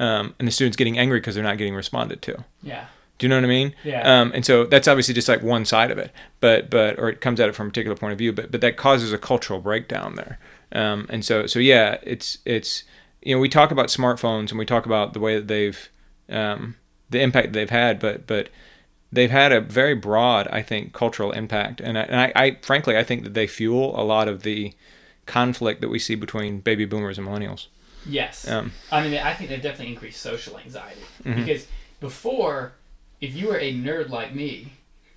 Um, and the student's getting angry because they're not getting responded to.
Yeah.
Do you know what I mean?
Yeah.
Um, and so that's obviously just like one side of it, but but or it comes at it from a particular point of view, but but that causes a cultural breakdown there. Um, and so so yeah, it's it's you know we talk about smartphones and we talk about the way that they've um, the impact that they've had, but but they've had a very broad, I think, cultural impact, and I, and I, I frankly I think that they fuel a lot of the conflict that we see between baby boomers and millennials.
Yes.
Um,
I mean, I think they've definitely increased social anxiety
Mhm.
because before, if you were a nerd like me,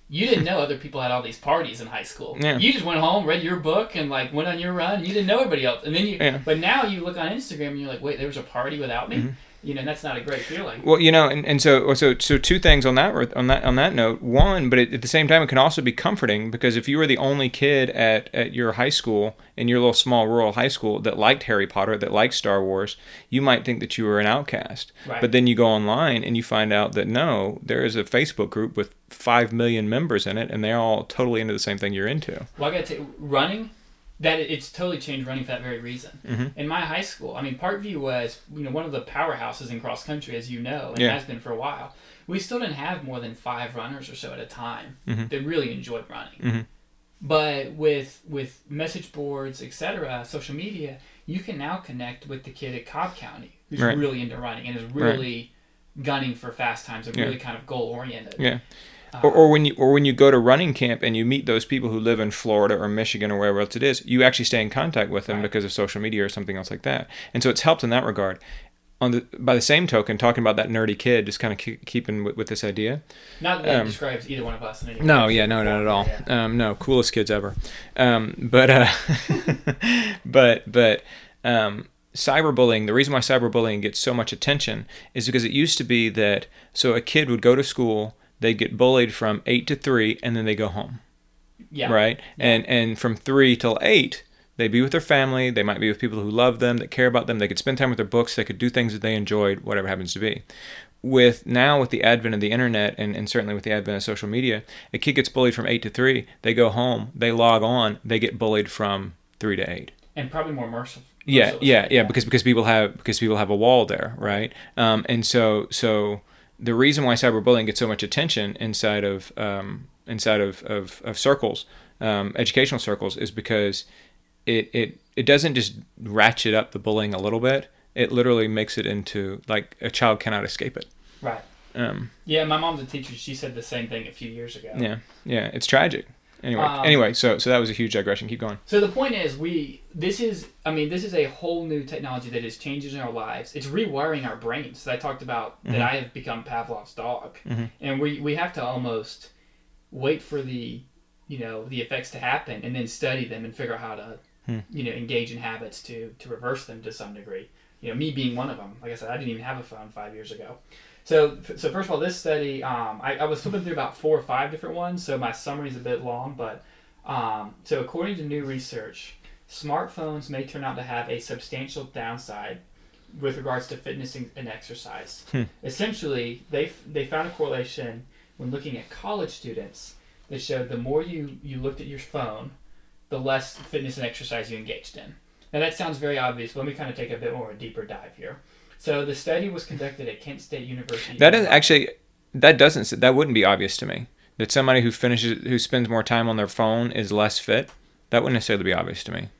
you didn't know other people had all these parties in high school.
Yeah.
You just went home, read your book, and like went on your run. And you didn't know everybody else, and then you.
Yeah.
But now you look on Instagram and you're like, wait, there was a party without me.
Mhm.
You know, that's not a great feeling.
Well, you know, and, and so so so two things on that on that on that note. One, but it, at the same time, it can also be comforting because if you were the only kid at at your high school in your little small rural high school that liked Harry Potter, that liked Star Wars, you might think that you were an outcast.
Right.
But then you go online and you find out that no, there is a Facebook group with five million members in it, and they're all totally into the same thing you're into.
Well, I got to say running. That it's totally changed running for that very reason.
Mhm.
In my high school, I mean, Parkview was you know one of the powerhouses in cross country, as you know, and
Yeah.
has been for a while. We still didn't have more than five runners or so at a time
Mhm.
that really enjoyed running.
Mhm.
But with with message boards, etc., social media, you can now connect with the kid at Cobb County who's
Right.
really into running and is really gunning for fast times and
Yeah.
really kind of goal oriented.
Yeah. Or, or when you or when you go to running camp and you meet those people who live in Florida or Michigan or wherever else it is, you actually stay in contact with them
Right.
because of social media or something else like that. And so it's helped in that regard. On the by the same token, talking about that nerdy kid, just kind of keep, keeping with, with this idea.
Not that
Um,
describes either one of us in any.
No, yeah, no, not at all.
Yeah.
Um, no, coolest kids ever. Um, but uh, [laughs] but but um, cyberbullying. The reason why cyberbullying gets so much attention is because it used to be that so a kid would go to school, they'd get bullied from eight to three, and then they go home,
Yeah.
right? And and from three till eight, They'd be with their family. They might be with people who love them, that care about them. They could spend time with their books. They could do things that they enjoyed, whatever happens to be. With now, with the advent of the internet and, and certainly with the advent of social media, a kid gets bullied from eight to three. They go home, they log on, they get bullied from three to eight.
And probably more merciful.
Yeah, yeah, yeah. Because because people have because people have a wall there, right? Um, and so so the reason why cyberbullying gets so much attention inside of um, inside of of, of circles, um, educational circles, is because it, it it doesn't just ratchet up the bullying a little bit. It literally makes it into like a child cannot escape it.
Right.
Um,
Yeah, my mom's a teacher. She said the same thing a few years ago.
yeah, yeah. It's tragic. Anyway,
Um,
anyway. So so that was a huge digression. Keep going.
So the point is, we this is I mean this is a whole new technology that is changing our lives. It's rewiring our brains. I talked about that I have become Pavlov's dog,
Mhm.
and we we have to almost wait for the you know the effects to happen and then study them and figure out how to
Hmm.
you know engage in habits to to reverse them to some degree. You know, me being one of them. Like I said, I didn't even have a phone five years ago. So, so first of all, this study, um, I, I was flipping through about four or five different ones, so my summary is a bit long. But um, so, according to new research, smartphones may turn out to have a substantial downside with regards to fitness and, exercise.
Hmm.
Essentially, they they found a correlation when looking at college students that showed the more you you looked at your phone, the less fitness and exercise you engaged in. Now that sounds very obvious. But let me kind of take a bit more of a deeper dive here. So the study was conducted at Kent State University.
That is actually that doesn't that wouldn't be obvious to me. That somebody who finishes who spends more time on their phone is less fit. That wouldn't necessarily be obvious to me.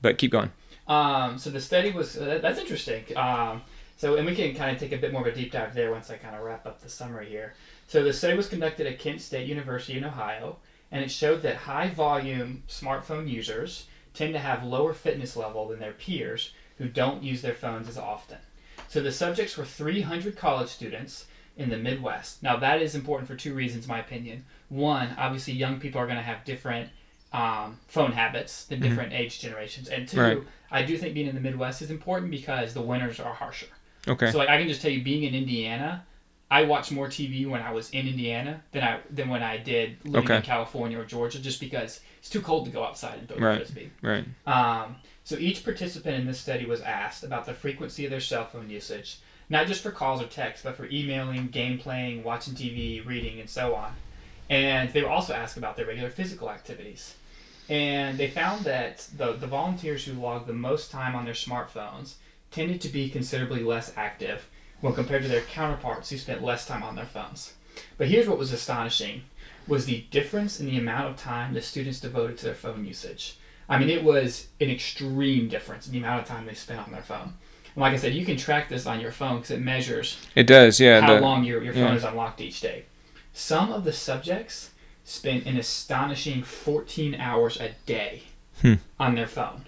But keep going.
Um, so the study was uh, that's interesting. Um, so and we can kind of take a bit more of a deep dive there once I kind of wrap up the summary here. So the study was conducted at Kent State University in Ohio, and it showed that high volume smartphone users tend to have lower fitness level than their peers who don't use their phones as often. So the subjects were 300 college students in the Midwest. Now that is important for two reasons, in my opinion. One, obviously, young people are going to have different um, phone habits than different age generations, and two,
Right.
I do think being in the Midwest is important because the winters are harsher.
Okay.
So like I can just tell you, being in Indiana, I watched more TV when I was in Indiana than I than when I did living
Okay.
in California or Georgia, just because it's too cold to go outside and throw
Right.
frisbee.
right.
Um, so each participant in this study was asked about the frequency of their cell phone usage, not just for calls or texts, but for emailing, game playing, watching TV, reading, and so on. And they were also asked about their regular physical activities. And they found that the, the volunteers who logged the most time on their smartphones tended to be considerably less active when compared to their counterparts who spent less time on their phones. But here's what was astonishing was the difference in the amount of time the students devoted to their phone usage. I mean, it was an extreme difference in the amount of time they spent on their phone. And like I said, you can track this on your phone because it measures
It does. Yeah.
how
the-
long your, your phone
yeah.
is unlocked each day. Some of the subjects spent an astonishing 14 hours a day
Hmm.
on their phone.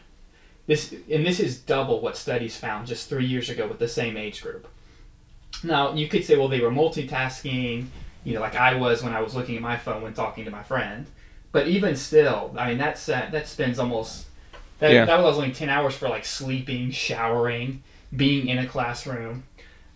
This and this is double what studies found just three years ago with the same age group. Now you could say, well, they were multitasking, you know, like I was when I was looking at my phone when talking to my friend. But even still, I mean, that's uh, that spends almost that,
Yeah.
that was only 10 hours for like sleeping, showering, being in a classroom.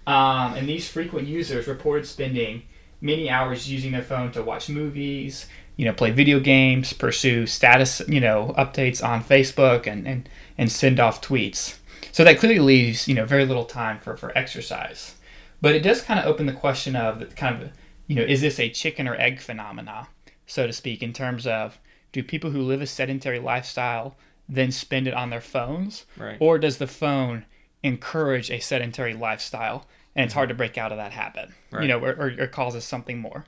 Um, and these frequent users reported spending many hours using their phone to watch movies, you know, play video games, pursue status, you know, updates on Facebook, and and, and send off tweets. So that clearly leaves you know very little time for for exercise. But it does kind of open the question of kind of you know is this a chicken or egg phenomena, so to speak, in terms of do people who live a sedentary lifestyle then spend it on their phones,
Right.
or does the phone encourage a sedentary lifestyle and it's hard to break out of that habit
Right.
you know or, or, or causes something more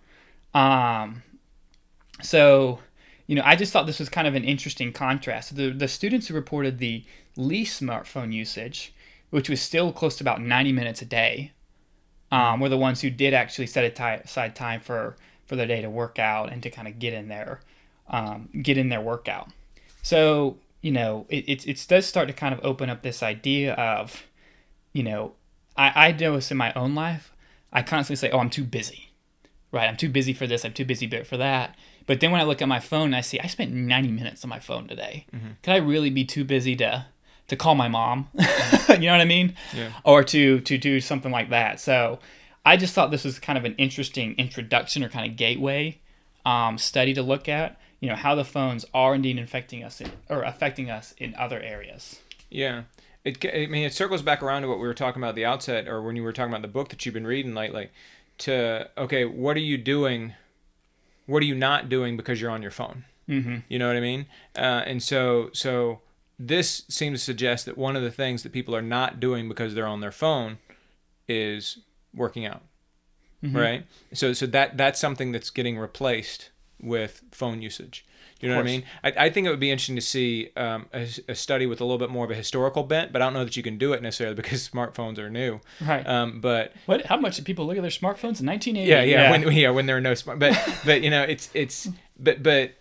um, so you know i just thought this was kind of an interesting contrast the, the students who reported the least smartphone usage which was still close to about 90 minutes a day um, were the ones who did actually set aside time for for their day to work out and to kind of get in there um, get in their workout. So you know it, it, it does start to kind of open up this idea of you know I, I notice in my own life. I constantly say oh i'm too busy right? I'm too busy for this. I'm too busy for that. But then when i look at my phone i see i spent 90 minutes on my phone today. Could i really be too busy to to call my mom? [laughs] You know what i mean?
Yeah.
or to to do something like that. So i just thought this was kind of an interesting introduction or kind of gateway um, study to look at you know how the phones are indeed affecting us in, or affecting us in other areas.
Yeah. It, I mean, it circles back around to what we were talking about at the outset, or when you were talking about the book that you've been reading lately. To okay, what are you doing? What are you not doing because you're on your phone?
Mm-hmm.
You know what I mean? Uh, and so, so this seems to suggest that one of the things that people are not doing because they're on their phone is working out,
Mhm.
right? So, so that that's something that's getting replaced with phone usage. You know what I mean? I, I think it would be interesting to see um, a, a study with a little bit more of a historical bent, but I don't know that you can do it necessarily because [laughs] smartphones are new.
Right.
Um, but
what? How much did people look at their smartphones in 1980?
yeah, yeah, when [laughs] yeah when there are no smart, but but you know it's it's but but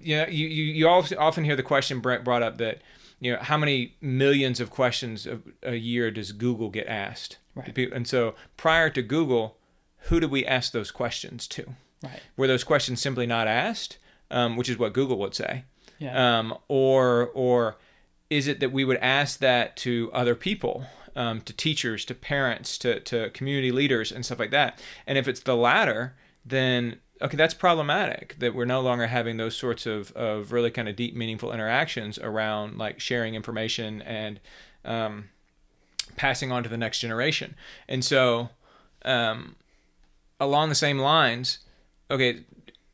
you know you you, you often often hear the question Brent brought up that you know how many millions of questions a, a year does Google get asked?
Right.
People- And so prior to Google, who did we ask those questions to?
right.
Were those questions simply not asked, um, which is what Google would say,
Yeah.
um, or or is it that we would ask that to other people, um, to teachers, to parents, to to community leaders, and stuff like that? And if it's the latter, then okay, that's problematic. That we're no longer having those sorts of of really kind of deep, meaningful interactions around like sharing information and um, passing on to the next generation. And so, um, along the same lines, okay,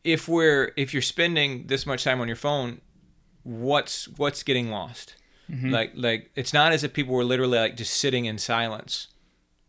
if we're if you're spending this much time on your phone, what's what's getting lost? Like like it's not as if people were literally like just sitting in silence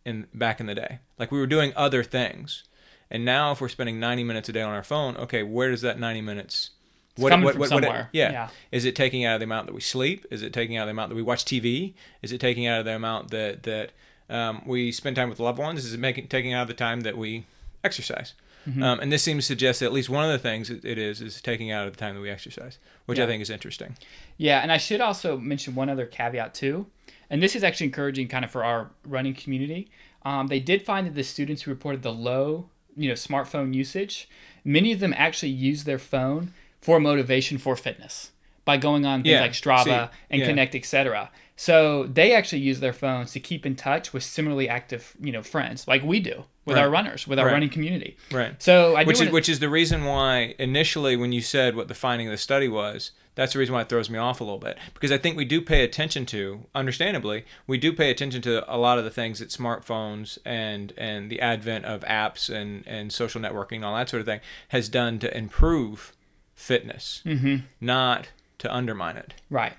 in back in the day. Like we were doing other things. And now if we're spending 90 minutes a day on our phone, okay, where does that 90 minutes
coming from somewhere.
yeah.
Yeah.
Is it taking out of the amount that we sleep? Is it taking out of the amount that we watch TV? Is it taking out of the amount that that um, we spend time with loved ones? Is it making taking out of the time that we exercise?
Mm-hmm.
Um, and this seems to suggest that at least one of the things it it is is taking out of the time that we exercise, which I think is interesting.
Yeah, and I should also mention one other caveat too, and this is actually encouraging kind of for our running community. Um, they did find that the students who reported the low, you know, smartphone usage, many of them actually use their phone for motivation for fitness by going on things
Yeah,
like Strava
see,
and
yeah.
Connect, etc. So they actually use their phones to keep in touch with similarly active, you know, friends like we do with
Right.
our runners, with our
Right.
running community.
Right.
So I
which is
wanna-
which is the reason why initially when you said what the finding of the study was that's the reason why it throws me off a little bit because i think we do pay attention to understandably we do pay attention to a lot of the things that smartphones and and the advent of apps and and social networking and all that sort of thing has done to improve fitness
Mhm.
not to undermine it
Right.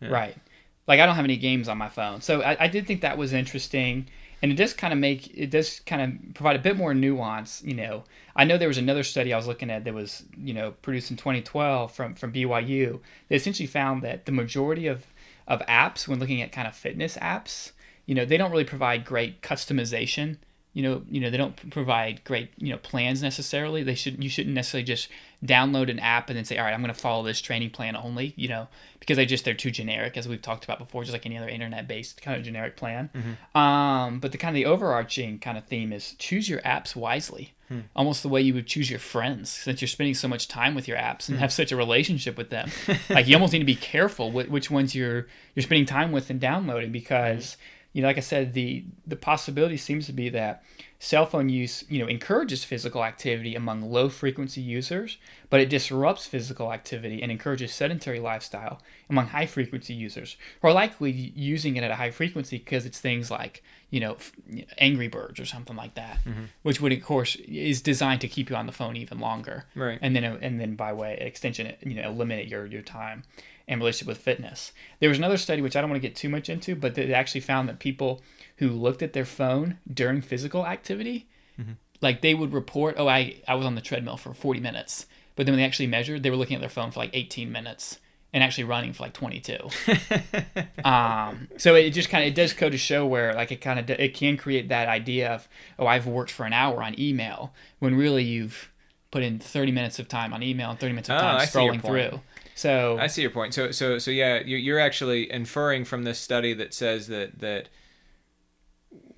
Right. Like I don't have any games on my phone. So I, I did think that was interesting. And it does kind of make it does kind of provide a bit more nuance, you know. I know there was another study I was looking at that was, you know, produced in 2012 from from BYU They essentially found that the majority of of apps when looking at kind of fitness apps, you know, they don't really provide great customization. You know, you know, they don't provide great, you know, plans necessarily. They should you shouldn't necessarily just download an app and then say, all right, I'm going to follow this training plan only. You know, because they just they're too generic, as we've talked about before, just like any other internet-based kind of generic plan. Mm-hmm. Um, but the kind of the overarching kind of theme is choose your apps wisely, hmm. almost the way you would choose your friends, since you're spending so much time with your apps and hmm. have such a relationship with them. [laughs] like you almost need to be careful with which ones you're you're spending time with and downloading because you know, like I said, the the possibility seems to be that cell phone use, you know, encourages physical activity among low frequency users, but it disrupts physical activity and encourages sedentary lifestyle among high frequency users who are likely using it at a high frequency because it's things like, you know, Angry Birds or something like that, mm-hmm. which would of course is designed to keep you on the phone even longer,
Right.
And then and then by way extension, you know, eliminate your your time and relationship with fitness. There was another study which I don't want to get too much into, but they actually found that people who looked at their phone during physical activity, like they would report, "Oh, I I was on the treadmill for 40 minutes," but then when they actually measured, they were looking at their phone for like 18 minutes and actually running for like 22. [laughs] um, so it just kind of it does go to show where like it kind of it can create that idea of, "Oh, I've worked for an hour on email," when really you've put in 30 minutes of time on email and 30 minutes of
Oh,
time
your
scrolling through. So
I see your point. So, so, so, yeah, you- you're actually inferring from this study that says that that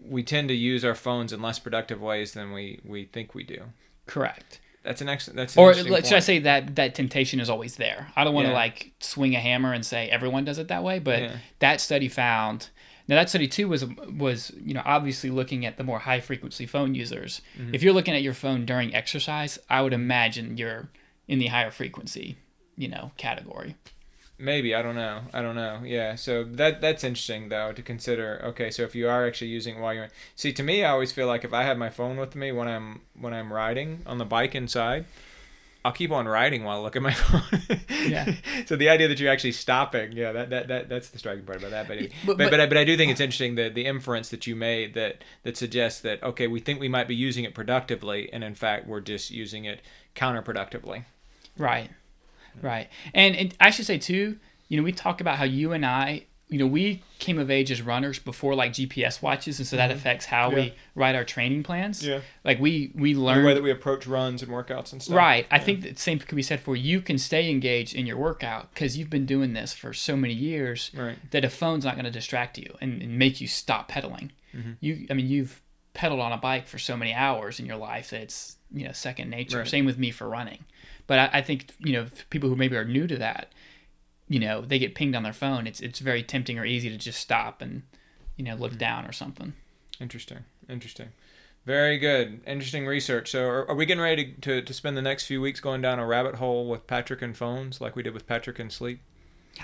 we tend to use our phones in less productive ways than we we think we do.
correct.
That's an excellent. That's an
or should I say that that temptation is always there. I don't want to
Yeah.
like swing a hammer and say everyone does it that way, but
Yeah.
that study found. Now that study too was was you know obviously looking at the more high frequency phone users.
Mm-hmm.
If you're looking at your phone during exercise, I would imagine you're in the higher frequency you know category.
Maybe I don't know. I don't know. Yeah. So that that's interesting though to consider. Okay, so if you are actually using it while you're see, to me, I always feel like if I have my phone with me when I'm when I'm riding on the bike inside, I'll keep on riding while I look at my [laughs] phone.
Yeah.
so the idea that you're actually stopping, yeah, that, that, that that's the striking part about that. But, but-
but,
but, I, but I do think it's interesting that the inference that you made that that suggests that okay, we think we might be using it productively, and in fact, we're just using it counterproductively.
Right. Right. And, and I should say too, you know, we talk about how you and I, you know, we came of age as runners before like GPS watches, and so that affects how
Mm-hmm. Yeah.
we write our training plans.
Yeah.
Like we we learn The
way that we approach runs and workouts and stuff.
Right. I think the same could be said for you can stay engaged in your workout because you've been doing this for so many years
Right.
that a phone's not going to distract you and, and make you stop pedaling.
Mm-hmm.
You, I mean, you've pedaled on a bike for so many hours in your life that it's you know second nature.
Right.
Same with me for running. But I, I think you know people who maybe are new to that, you know, they get pinged on their phone. It's it's very tempting or easy to just stop and you know
Mm-hmm.
look down or something.
Interesting. Interesting. Very good. Interesting research. So, are, are we getting ready to, to, to spend the next few weeks going down a rabbit hole with Patrick and phones, like we did with Patrick and sleep?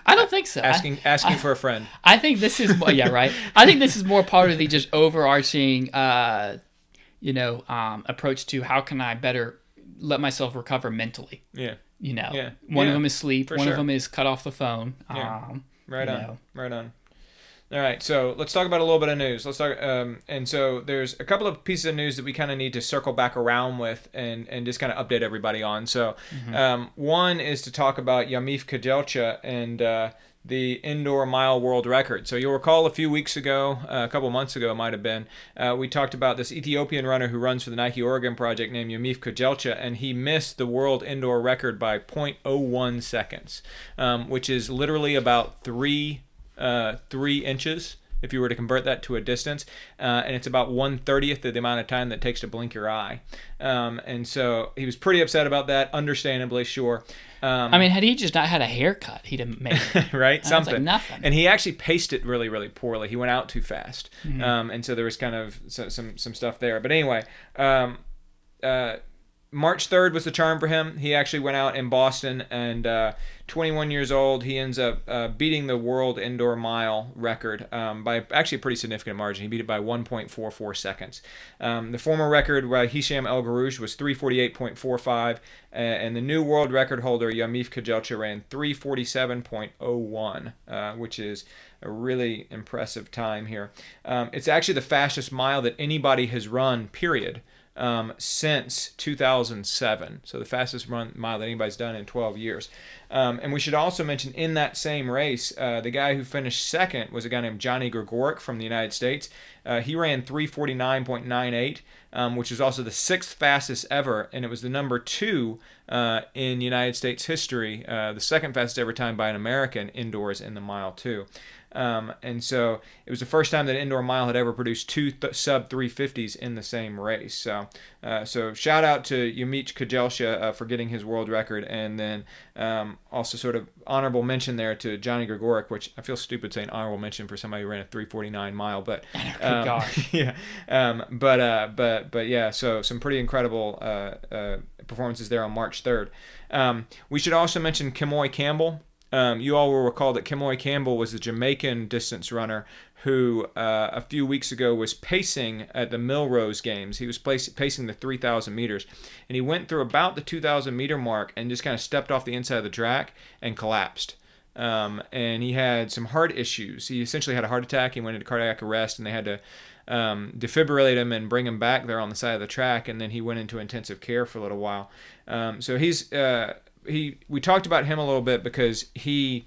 I don't think so. I-
Asking asking for a friend. [laughs]
I think this is yeah right. I think this is more part of the just overarching, uh, you know, um, approach to how can I better let myself recover mentally.
Yeah.
You know,
Yeah.
one
Yeah,
of them is sleep.
for
One
sure.
of them is cut off the phone.
Yeah.
Um,
Right on.
know.
Right on. All right, so let's talk about a little bit of news. Let's talk, um, and so there's a couple of pieces of news that we kind of need to circle back around with and, and just kind of update everybody on. So, um, one is to talk about Yomif Kejelcha and uh, the indoor mile world record. So you'll recall a few weeks ago, uh, a couple months ago, it might have been, uh, we talked about this Ethiopian runner who runs for the Nike Oregon Project named Yomif Kejelcha, and he missed the world indoor record by 0.01 seconds, um, which is literally about three uh, three inches if you were to convert that to a distance, uh, and it's about one thirtieth of the amount of time that takes to blink your eye. Um, and so he was pretty upset about that, understandably, sure. Um,
I mean, had he just not had a haircut, he'd have made it. [laughs]
right?
Sounds like
Something.
nothing.
And he actually paced it really, really poorly. He went out too fast,
Mm-hmm.
um, and so there was kind of so, some some stuff there. But anyway, um, uh, March third was the charm for him. He actually went out in Boston, and uh, 21 years old, he ends up uh, beating the world indoor mile record um, by actually a pretty significant margin. He beat it by 1.44 seconds. Um, the former record by Hicham El Guerrouj was 348.45, uh, and the new world record holder Yomif Kejelcha ran 347.01, uh, which is a really impressive time here. Um, it's actually the fastest mile that anybody has run, period um, since 2007. So the fastest run mile that anybody's done in 12 years. Um, and we should also mention in that same race, uh, the guy who finished second was a guy named Johnny Gregorek from the United States. Uh, he ran 349.98, um, which is also the sixth fastest ever, and it was the number two uh, in United States history, uh, the second fastest ever time by an American indoors in the mile two. Um, and so it was the first time that indoor mile had ever produced two th- sub 350s in the same race. So, uh, so shout out to Yomif Kejelcha uh, for getting his world record, and then um, also sort of honorable mention there to Johnny Gregorek, which I feel stupid saying honorable mention for somebody who ran a 349 mile, but [laughs] um,
gosh. [laughs]
yeah, um, but uh, but but yeah, so some pretty incredible uh, uh, performances there on March 3rd. Um, we should also mention Kemoy Campbell. Um, you all will recall that Kemoy Campbell was the Jamaican distance runner who uh, a few weeks ago was pacing at the Millrose Games. He was place, pacing the 3,000 meters, and he went through about the 2,000 meter mark and just kind of stepped off the inside of the track and collapsed. Um, and he had some heart issues. He essentially had a heart attack. He went into cardiac arrest, and they had to um, defibrillate him and bring him back there on the side of the track. And then he went into intensive care for a little while. Um, so he's uh, he. We talked about him a little bit because he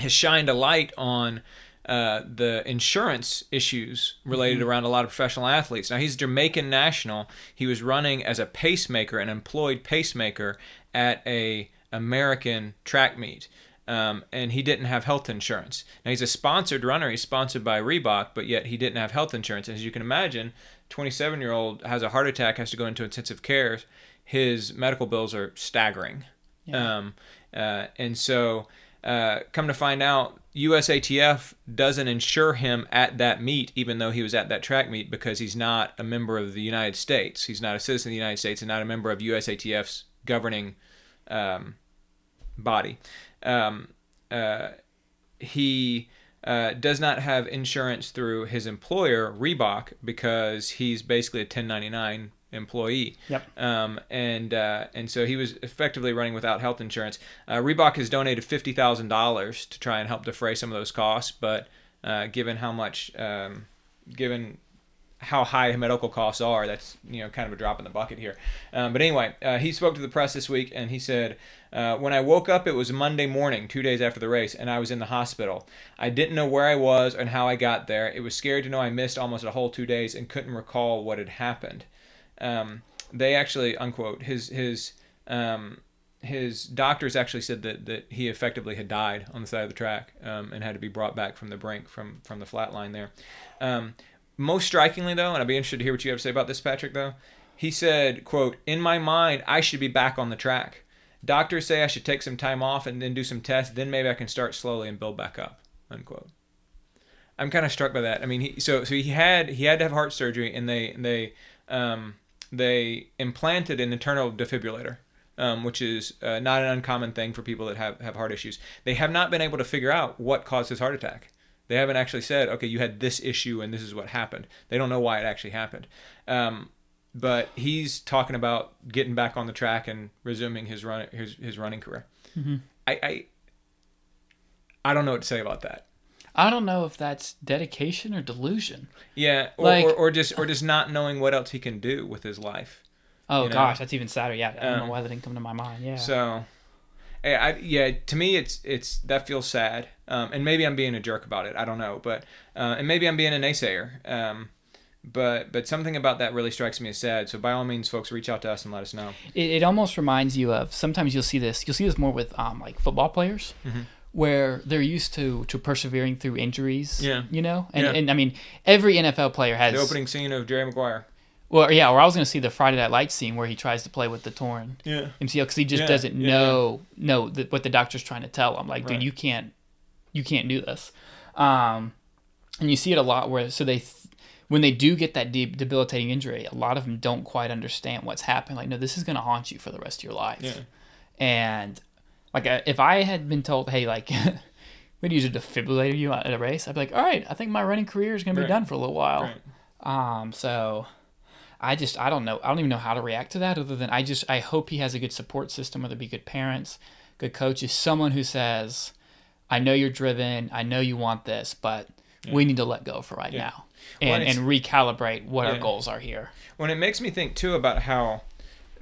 has shined a light on uh, the insurance issues related around a lot of professional athletes. Now he's Jamaican national. He was running as a pacemaker, an employed pacemaker at a American track meet. Um, and he didn't have health insurance. Now he's a sponsored runner. He's sponsored by Reebok, but yet he didn't have health insurance. As you can imagine, 27 year old has a heart attack, has to go into intensive care. His medical bills are staggering. Um, uh, and so, uh, come to find out, USATF doesn't insure him at that meet, even though he was at that track meet, because he's not a member of the United States. He's not a citizen of the United States and not a member of USATF's governing um, body. Um, uh, he uh, does not have insurance through his employer Reebok because he's basically a 1099 employee.
Yep.
Um, and uh, and so he was effectively running without health insurance. Uh, Reebok has donated fifty thousand dollars to try and help defray some of those costs, but uh, given how much, um, given how high medical costs are, that's you know kind of a drop in the bucket here. Um, but anyway, uh, he spoke to the press this week and he said, uh, "When I woke up, it was Monday morning, two days after the race, and I was in the hospital. I didn't know where I was and how I got there. It was scary to know I missed almost a whole two days and couldn't recall what had happened." Um, they actually unquote his his um, his doctors actually said that, that he effectively had died on the side of the track um, and had to be brought back from the brink from from the flat line there. Um, most strikingly though, and I'd be interested to hear what you have to say about this, Patrick. Though he said, "quote In my mind, I should be back on the track. Doctors say I should take some time off and then do some tests. Then maybe I can start slowly and build back up." Unquote. I'm kind of struck by that. I mean, he, so so he had he had to have heart surgery, and they they um, they implanted an internal defibrillator, um, which is uh, not an uncommon thing for people that have, have heart issues. They have not been able to figure out what caused his heart attack. They haven't actually said, okay, you had this issue and this is what happened. They don't know why it actually happened. Um, but he's talking about getting back on the track and resuming his run his, his running career.
Mm-hmm.
I, I I don't know what to say about that.
I don't know if that's dedication or delusion.
Yeah, or,
Like-
or, or just or just not knowing what else he can do with his life.
Oh
You know?
gosh, that's even sadder. Yeah, I don't
Um,
know why that didn't come to my mind. Yeah.
So, I, I yeah, to me it's it's that feels sad, um, and maybe I'm being a jerk about it. I don't know, but uh, and maybe I'm being a naysayer. Um, but but something about that really strikes me as sad. So by all means, folks, reach out to us and let us know.
it, it almost reminds you of sometimes you'll see this you'll see this more with um like football players
Mhm.
Where they're used to to persevering through injuries
Yeah.
you know and,
Yeah.
and i mean every nfl player has
The opening scene of Jerry Maguire.
well yeah or i was going to see the friday night lights scene where he tries to play with the torn
Yeah.
mcl because he just
Yeah,
doesn't
yeah,
know know that what the doctor's trying to tell him like
Right.
dude you can't you can't do this um and you see it a lot where so they when they do get that deep debilitating injury a lot of them don't quite understand what's happening like no this is going to haunt you for the rest of your life
Yeah.
and like uh, if I had been told, hey, like [laughs] we'd use a defibrillator you at a race, I'd be like, all right, I think my running career is gonna be
Right.
done for a little while.
Right.
Um, so I just I don't know. I don't even know how to react to that other than I just I hope he has a good support system, whether it be good parents, good coaches, someone who says, I know you're driven, I know you want this, but we need to let go for right
Yeah.
now and,
and
and recalibrate what our goals are here.
When it makes me think too about how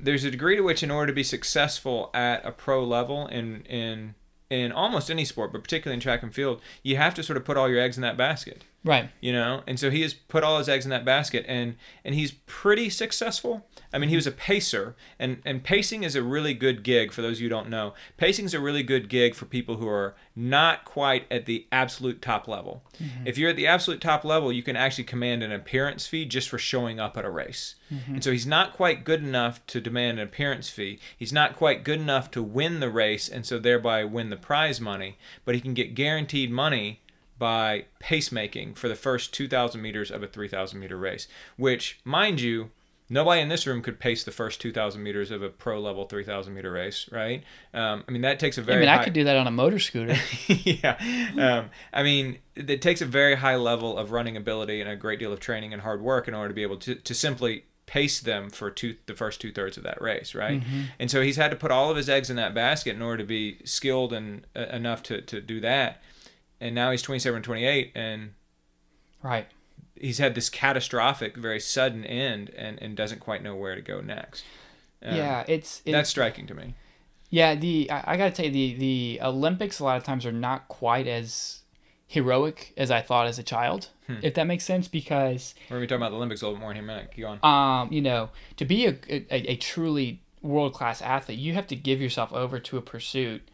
there's a degree to which, in order to be successful at a pro level in in in almost any sport, but particularly in track and field, you have to sort of put all your eggs in that basket.
Right.
you know? And so he has put all his eggs in that basket and and he's pretty successful. I mean he was a pacer and and pacing is a really good gig for those of you who don't know. Pacing is a really good gig for people who are not quite at the absolute top level. Mm-hmm. If you're at the absolute top level you can actually command an appearance fee just for showing up at a race. Mm-hmm. And so he's not quite good enough to demand an appearance fee. He's not quite good enough to win the race and so thereby win the prize money but he can get guaranteed money by pacemaking for the first 2,000 meters of a 3,000 meter race, which, mind you, nobody in this room could pace the first 2,000 meters of a pro level 3,000 meter race, right? Um, I mean, that takes a very I
mean,
high...
I could do that on a motor scooter. [laughs]
yeah. Um, I mean, it takes a very high level of running ability and a great deal of training and hard work in order to be able to, to simply pace them for two, the first two thirds of that race, right? And so he's had to put all of his eggs in that basket in order to be skilled and uh, enough to, to do that. And now he's 27, 28, and
right.
he's had this catastrophic, very sudden end, and, and doesn't quite know where to go next. Um,
yeah, it's, it's
that's striking to me.
Yeah, the I, I gotta tell you the the Olympics a lot of times are not quite as heroic as I thought as a child,
Hmm.
if that makes sense. Because
We're gonna be talking about the Olympics a little bit more in a minute. Keep going.
um, you know, to be a a, a truly world class athlete, you have to give yourself over to a pursuit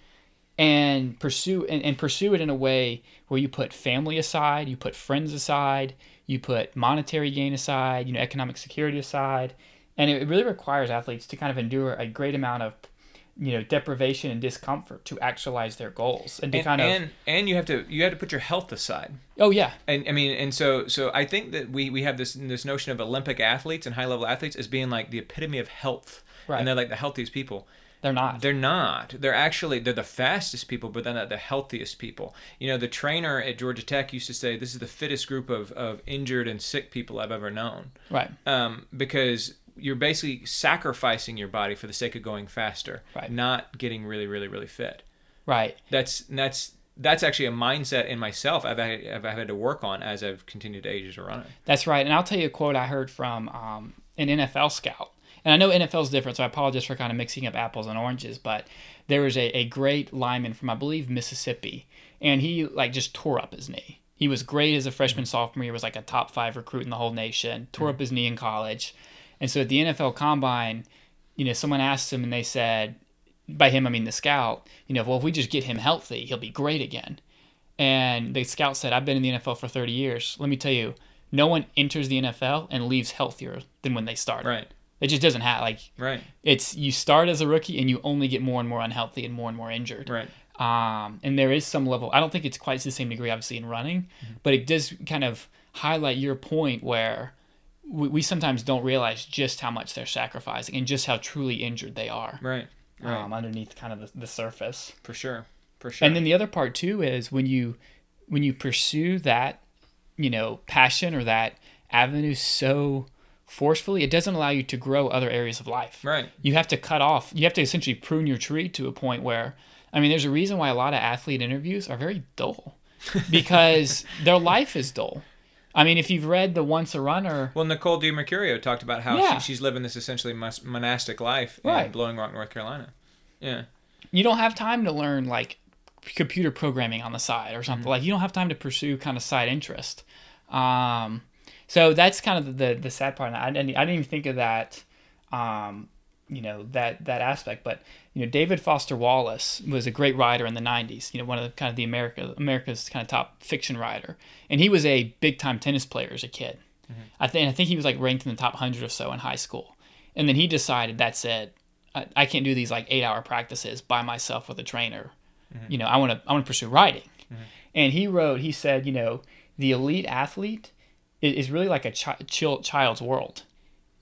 and pursue and, and pursue it in a way where you put family aside, you put friends aside, you put monetary gain aside, you know, economic security aside, and it really requires athletes to kind of endure a great amount of you know deprivation and discomfort to actualize their goals and to
and,
kind of
and and you have to you have to put your health aside.
oh yeah
And I mean, and so so I think that we we have this this notion of Olympic athletes and high level athletes as being like the epitome of health,
Right.
and they're like the healthiest people.
They're not.
They're not. They're actually they're the fastest people, but they're not the healthiest people. You know, the trainer at Georgia Tech used to say this is the fittest group of, of injured and sick people I've ever known.
right.
Um, because you're basically sacrificing your body for the sake of going faster,
Right.
not getting really, really, really fit.
Right.
That's that's that's actually a mindset in myself I've had, I've had to work on as I've continued to age as a runner.
That's right. And I'll tell you a quote I heard from um, an NFL scout. And I know NFL is different, so I apologize for kind of mixing up apples and oranges. But there was a, a great lineman from, I believe, Mississippi, and he like just tore up his knee. He was great as a freshman, mm. sophomore year, was like a top five recruit in the whole nation, tore mm. up his knee in college. And so at the NFL combine, you know, someone asked him and they said, by him, I mean the scout, you know, well, if we just get him healthy, he'll be great again. And the scout said, I've been in the NFL for 30 years. Let me tell you, no one enters the NFL and leaves healthier than when they started.
Right.
It just doesn't have like
Right.
it's you start as a rookie and you only get more and more unhealthy and more and more injured.
Right.
Um, and there is some level. I don't think it's quite to the same degree, obviously, in running, but it does kind of highlight your point where we, we sometimes don't realize just how much they're sacrificing and just how truly injured they are
Right. Right.
um, underneath kind of the, the surface.
For sure. For sure.
And then the other part too is when you when you pursue that, you know, passion or that avenue so forcefully, it doesn't allow you to grow other areas of life.
right.
You have to cut off. You have to essentially prune your tree to a point where, I mean, there's a reason why a lot of athlete interviews are very dull, [laughs] because their life is dull. I mean, if you've read the Once a Runner,
Well, Nicole DiMercurio talked about how
Yeah.
she, she's living this essentially mon- monastic life
right.
in Blowing Rock, North Carolina. Yeah.
you don't have time to learn like computer programming on the side or
Mm-hmm.
something like you don't have time to pursue kind of side interest um, so that's kind of the the sad part. I didn't, I didn't even think of that um, you know that that aspect. But you know David Foster Wallace was a great writer in the 90s you know one of the kind of the America America's kind of top fiction writer. And he was a big time tennis player as a kid. Mm-hmm. I think I think he was like ranked in the top 100 or so in high school. And then he decided that's it. I, I can't do these like eight hour practices by myself with a trainer. Mm-hmm. You know, I want to I want to pursue writing. Mm-hmm. And he wrote, he said, you know, the elite athlete is really like a chi- chill, child's world.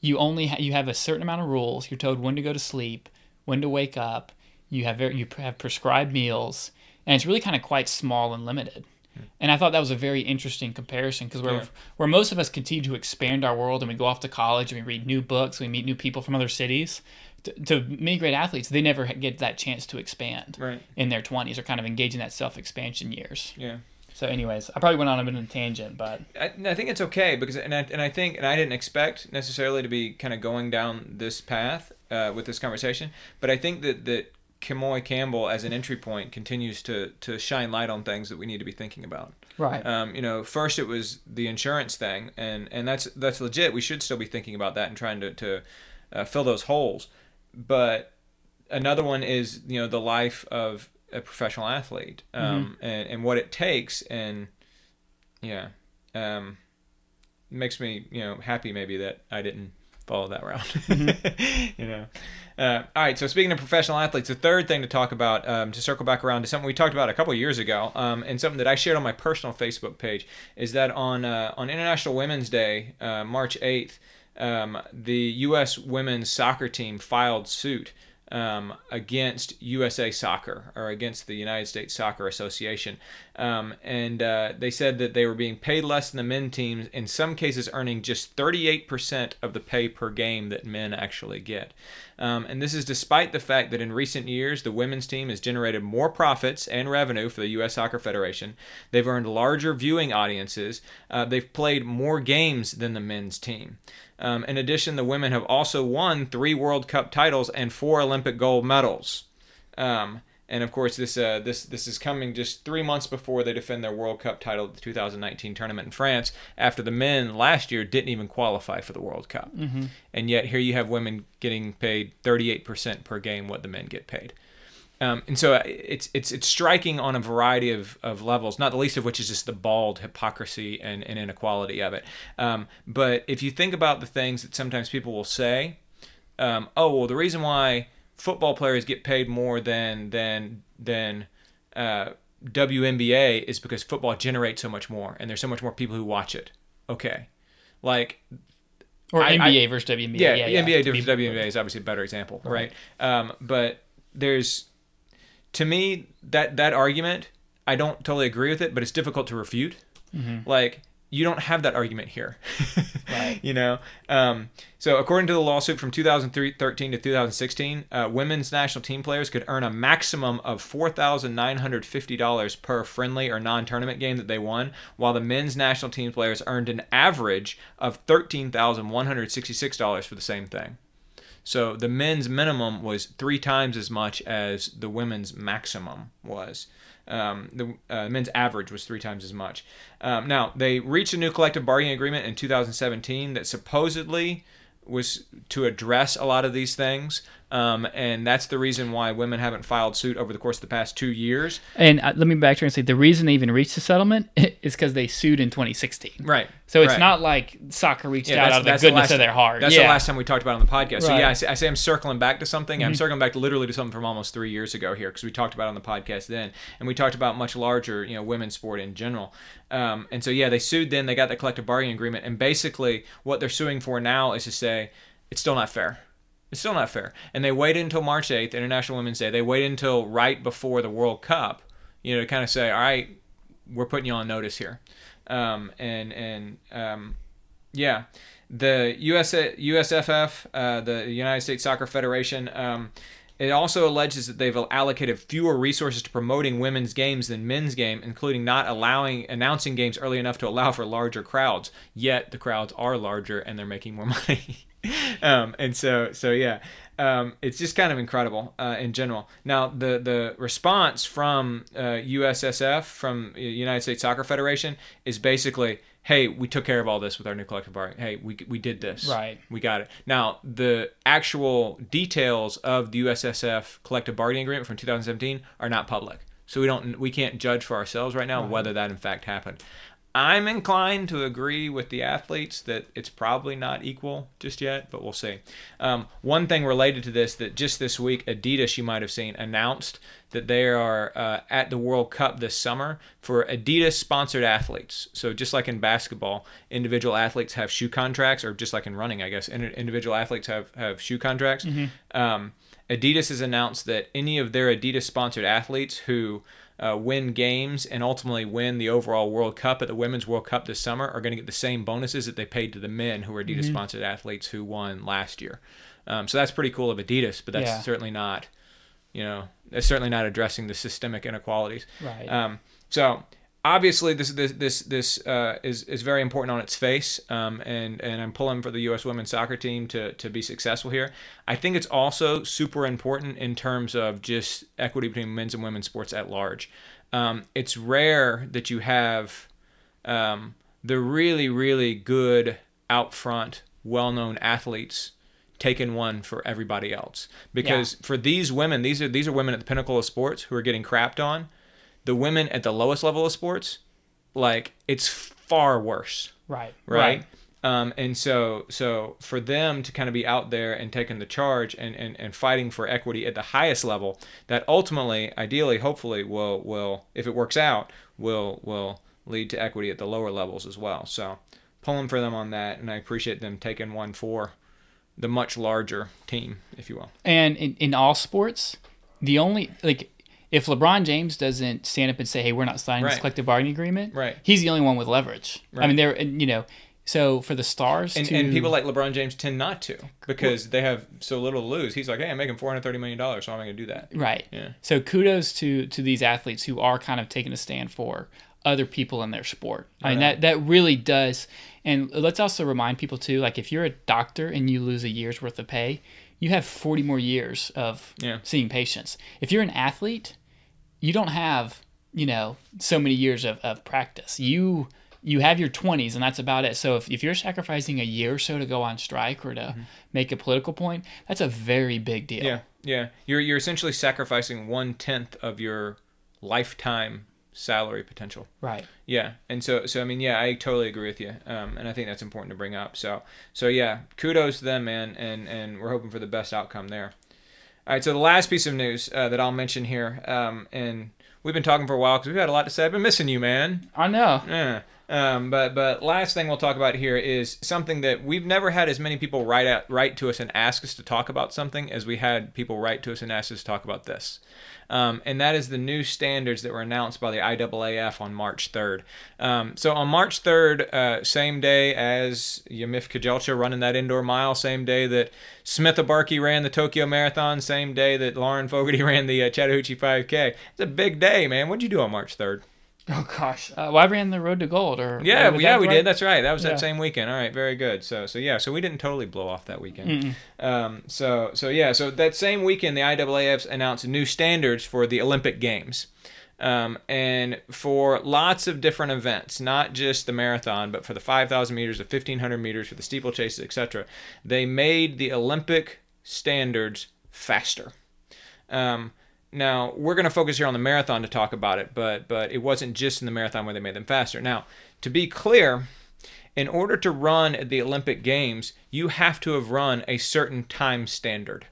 You only ha- you have a certain amount of rules. You're told when to go to sleep, when to wake up. You have very, you have prescribed meals, and it's really kind of quite small and limited. Hmm. And I thought that was a very interesting comparison because where
Yeah.
where most of us continue to expand our world and we go off to college and we read new books, we meet new people from other cities. To, to many great athletes, they never get that chance to expand
Right.
in their 20s or kind of engage in that self expansion years.
Yeah.
So, anyways, I probably went on a bit of a tangent, but
I, I think it's okay because, and I, and I think, and I didn't expect necessarily to be kind of going down this path uh, with this conversation, but I think that that Kemoy Campbell as an entry point continues to to shine light on things that we need to be thinking about.
right,
Um, you know, first it was the insurance thing, and and that's that's legit. We should still be thinking about that and trying to to uh, fill those holes. But another one is you know the life of a professional athlete um, and and what it takes, and yeah, um, makes me you know happy maybe that I didn't follow that route. [laughs] you know. Uh, all right. So speaking of professional athletes, the third thing to talk about, um, to circle back around to something we talked about a couple of years ago, um, and something that I shared on my personal Facebook page, is that on uh, on International Women's Day, uh, March eighth, um, the U.S. women's soccer team filed suit um, against USA Soccer or against the United States Soccer Association. Um, and uh, they said that they were being paid less than the men teams, in some cases earning just 38% of the pay per game that men actually get. Um, and this is despite the fact that in recent years, the women's team has generated more profits and revenue for the U.S. Soccer Federation. They've earned larger viewing audiences. Uh, they've played more games than the men's team. Um, in addition, the women have also won three World Cup titles and four Olympic gold medals. Um, and of course, this uh, this this is coming just three months before they defend their World Cup title at the 2019 tournament in France. After the men last year didn't even qualify for the World Cup, mm-hmm. and yet here you have women getting paid 38% per game what the men get paid. Um, and so it's it's it's striking on a variety of, of levels, not the least of which is just the bald hypocrisy and, and inequality of it. Um, but if you think about the things that sometimes people will say, um, oh well, the reason why football players get paid more than than than uh, WNBA is because football generates so much more, and there's so much more people who watch it. Okay, like
or
I-
NBA versus WNBA.
yeah,
yeah,
NBA
to
versus WNBA is obviously a better example, right? Um, but there's to me that that argument I don't totally agree with it, but it's difficult to refute. Like you don't have that argument here. [laughs]
Right.
You know, um, so according to the lawsuit from 2013 to 2016, uh, women's national team players could earn a maximum of $4,950 per friendly or non-tournament game that they won, while the men's national team players earned an average of $13,166 for the same thing. So the men's minimum was three times as much as the women's maximum was. Um, the uh, men's average was three times as much. Um, now they reached a new collective bargaining agreement in 2017 that supposedly was to address a lot of these things, um, and that's the reason why women haven't filed suit over the course of the past two years.
And uh, let me backtrack and say the reason they even reached the settlement [laughs] is because they sued in 2016.
Right.
So it's
right.
not like soccer reached
Yeah,
out out of the
that's the
goodness
last-
of their heart.
That's
yeah.
the last time we talked about it on the podcast. So
Right. Mm-hmm.
yeah, I say, I say I'm circling back to something. I'm circling back to literally to something from almost three years ago here because we talked about it on the podcast then, and we talked about much larger, you know, women's sport in general. Um, and so yeah, they sued then. They got the collective bargaining agreement, and basically what they're suing for now is to say it's still not fair. It's still not fair. And they waited until March 8th, International Women's Day. They waited until right before the World Cup, you know, to kind of say, all right, we're putting you on notice here. Um, and and um, yeah, the US USFF, uh, the United States Soccer Federation, um, it also alleges that they've allocated fewer resources to promoting women's games than men's game, including not allowing announcing games early enough to allow for larger crowds. Yet the crowds are larger and they're making more [laughs] money. [laughs] um, and so so yeah. Um, it's just kind of incredible uh, in general. Now, the the response from uh, USSF, from United States Soccer Federation, is basically, "Hey, we took care of all this with our new collective bargaining. Hey, we, we did this.
Right.
We got it." Now, the actual details of the USSF collective bargaining agreement from 2017 are not public, so we don't we can't judge for ourselves right now whether that in fact happened. I'm inclined to agree with the athletes that it's probably not equal just yet, but we'll see. Um, one thing related to this that just this week, Adidas, you might have seen, announced that they are uh, at the World Cup this summer for Adidas sponsored athletes. So, just like in basketball, individual athletes have shoe contracts, or just like in running, I guess, individual athletes have, have shoe contracts. Um, Adidas has announced that any of their Adidas sponsored athletes who uh, win games and ultimately win the overall World Cup at the Women's World Cup this summer are going to get the same bonuses that they paid to the men who are Adidas sponsored athletes who won last year. Um, so that's pretty cool of Adidas, but that's
Yeah.
certainly not, you know, that's certainly not addressing the systemic inequalities.
Right.
Um, so obviously this this this this uh, is is very important on its face, um, and and I'm pulling for the U.S. women's soccer team to to be successful here. I think it's also super important in terms of just equity between men's and women's sports at large. Um, it's rare that you have um, the really really good out front, well known athletes taking one for everybody else because for these women these are these are women at the pinnacle of sports who are getting crapped on the women at the lowest level of sports, like it's far worse,
right.
right? Um, and so, so for them to kind of be out there and taking the charge and, and, and fighting for equity at the highest level, that ultimately, ideally, hopefully, will will if it works out, will will lead to equity at the lower levels as well. So, pulling for them on that, and I appreciate them taking one for the much larger team, if you will.
And in, in all sports, the only like if LeBron James doesn't stand up and say, "Hey, we're not signing this collective bargaining agreement,"
Right.
He's the only one with leverage. I mean, there you know, so for the stars
And,
to
and people like LeBron James tend not to because they have so little to lose. He's like, hey, I'm making 430 million dollars, so I'm going to do that.
right.
Yeah.
So kudos to to these athletes who are kind of taking a stand for other people in their sport. I mean, that that really does. And let's also remind people too, like if you're a doctor and you lose a year's worth of pay, you have 40 more years of
Yeah.
seeing patients. If you're an athlete, you don't have you know so many years of, of practice you you have your 20s and that's about it so if, if you're sacrificing a year or so to go on strike or to make a political point that's a very big deal
Mm-hmm. Yeah, yeah. You're you're essentially sacrificing one tenth of your lifetime salary potential.
right
Yeah, and so so I mean, yeah, I totally agree with you, um, and I think that's important to bring up. So so yeah, kudos to them, man, and and we're hoping for the best outcome there. All right, so the last piece of news uh, that I'll mention here, um, and we've been talking for a while because we've had a lot to say. I've been missing you, man.
I know.
Yeah. Um, but but last thing we'll talk about here is something that we've never had as many people write out write to us and ask us to talk about something as we had people write to us and ask us to talk about this. Um, and that is the new standards that were announced by the IAAF on March 3rd. Um, so on March 3rd, uh, same day as Yomif Kejelcha running that indoor mile, same day that Smith Abarki ran the Tokyo Marathon, same day that Lauren Fogarty [laughs] ran the uh, Chattahoochee 5K. It's a big day, man. What'd you do on March 3rd?
Oh gosh, uh, well, I ran the Road to Gold, or
Yeah, yeah, we
right?
did. That's right. That was
Yeah.
that same weekend. All right, very good. So, so yeah, so we didn't totally blow off that weekend. Um, so, so yeah, so that same weekend, the IAAF announced new standards for the Olympic Games, um, and for lots of different events, not just the marathon, but for the 5,000 meters, the 1,500 meters, for the steeplechases, etc. They made the Olympic standards faster. Um, now we're going to focus here on the marathon to talk about it, but but it wasn't just in the marathon where they made them faster. Now, to be clear, in order to run at the Olympic Games, you have to have run a certain time standard.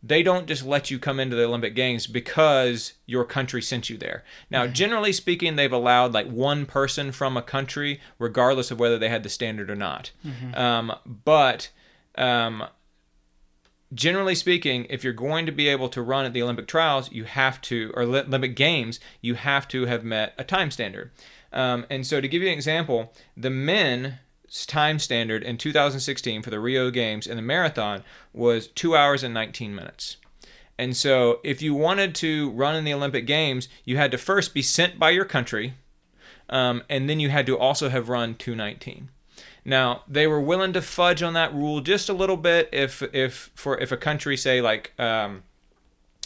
They don't just let you come into the Olympic Games because your country sent you there. Now, generally speaking, they've allowed like one person from a country, regardless of whether they had the standard or not. Um, but um, generally speaking, if you're going to be able to run at the Olympic trials, you have to, or Olympic Games, you have to have met a time standard. Um, and so, to give you an example, the men's time standard in 2016 for the Rio Games in the marathon was two hours and 19 minutes. And so, if you wanted to run in the Olympic Games, you had to first be sent by your country, um, and then you had to also have run 219. Now they were willing to fudge on that rule just a little bit if if for if a country say like um,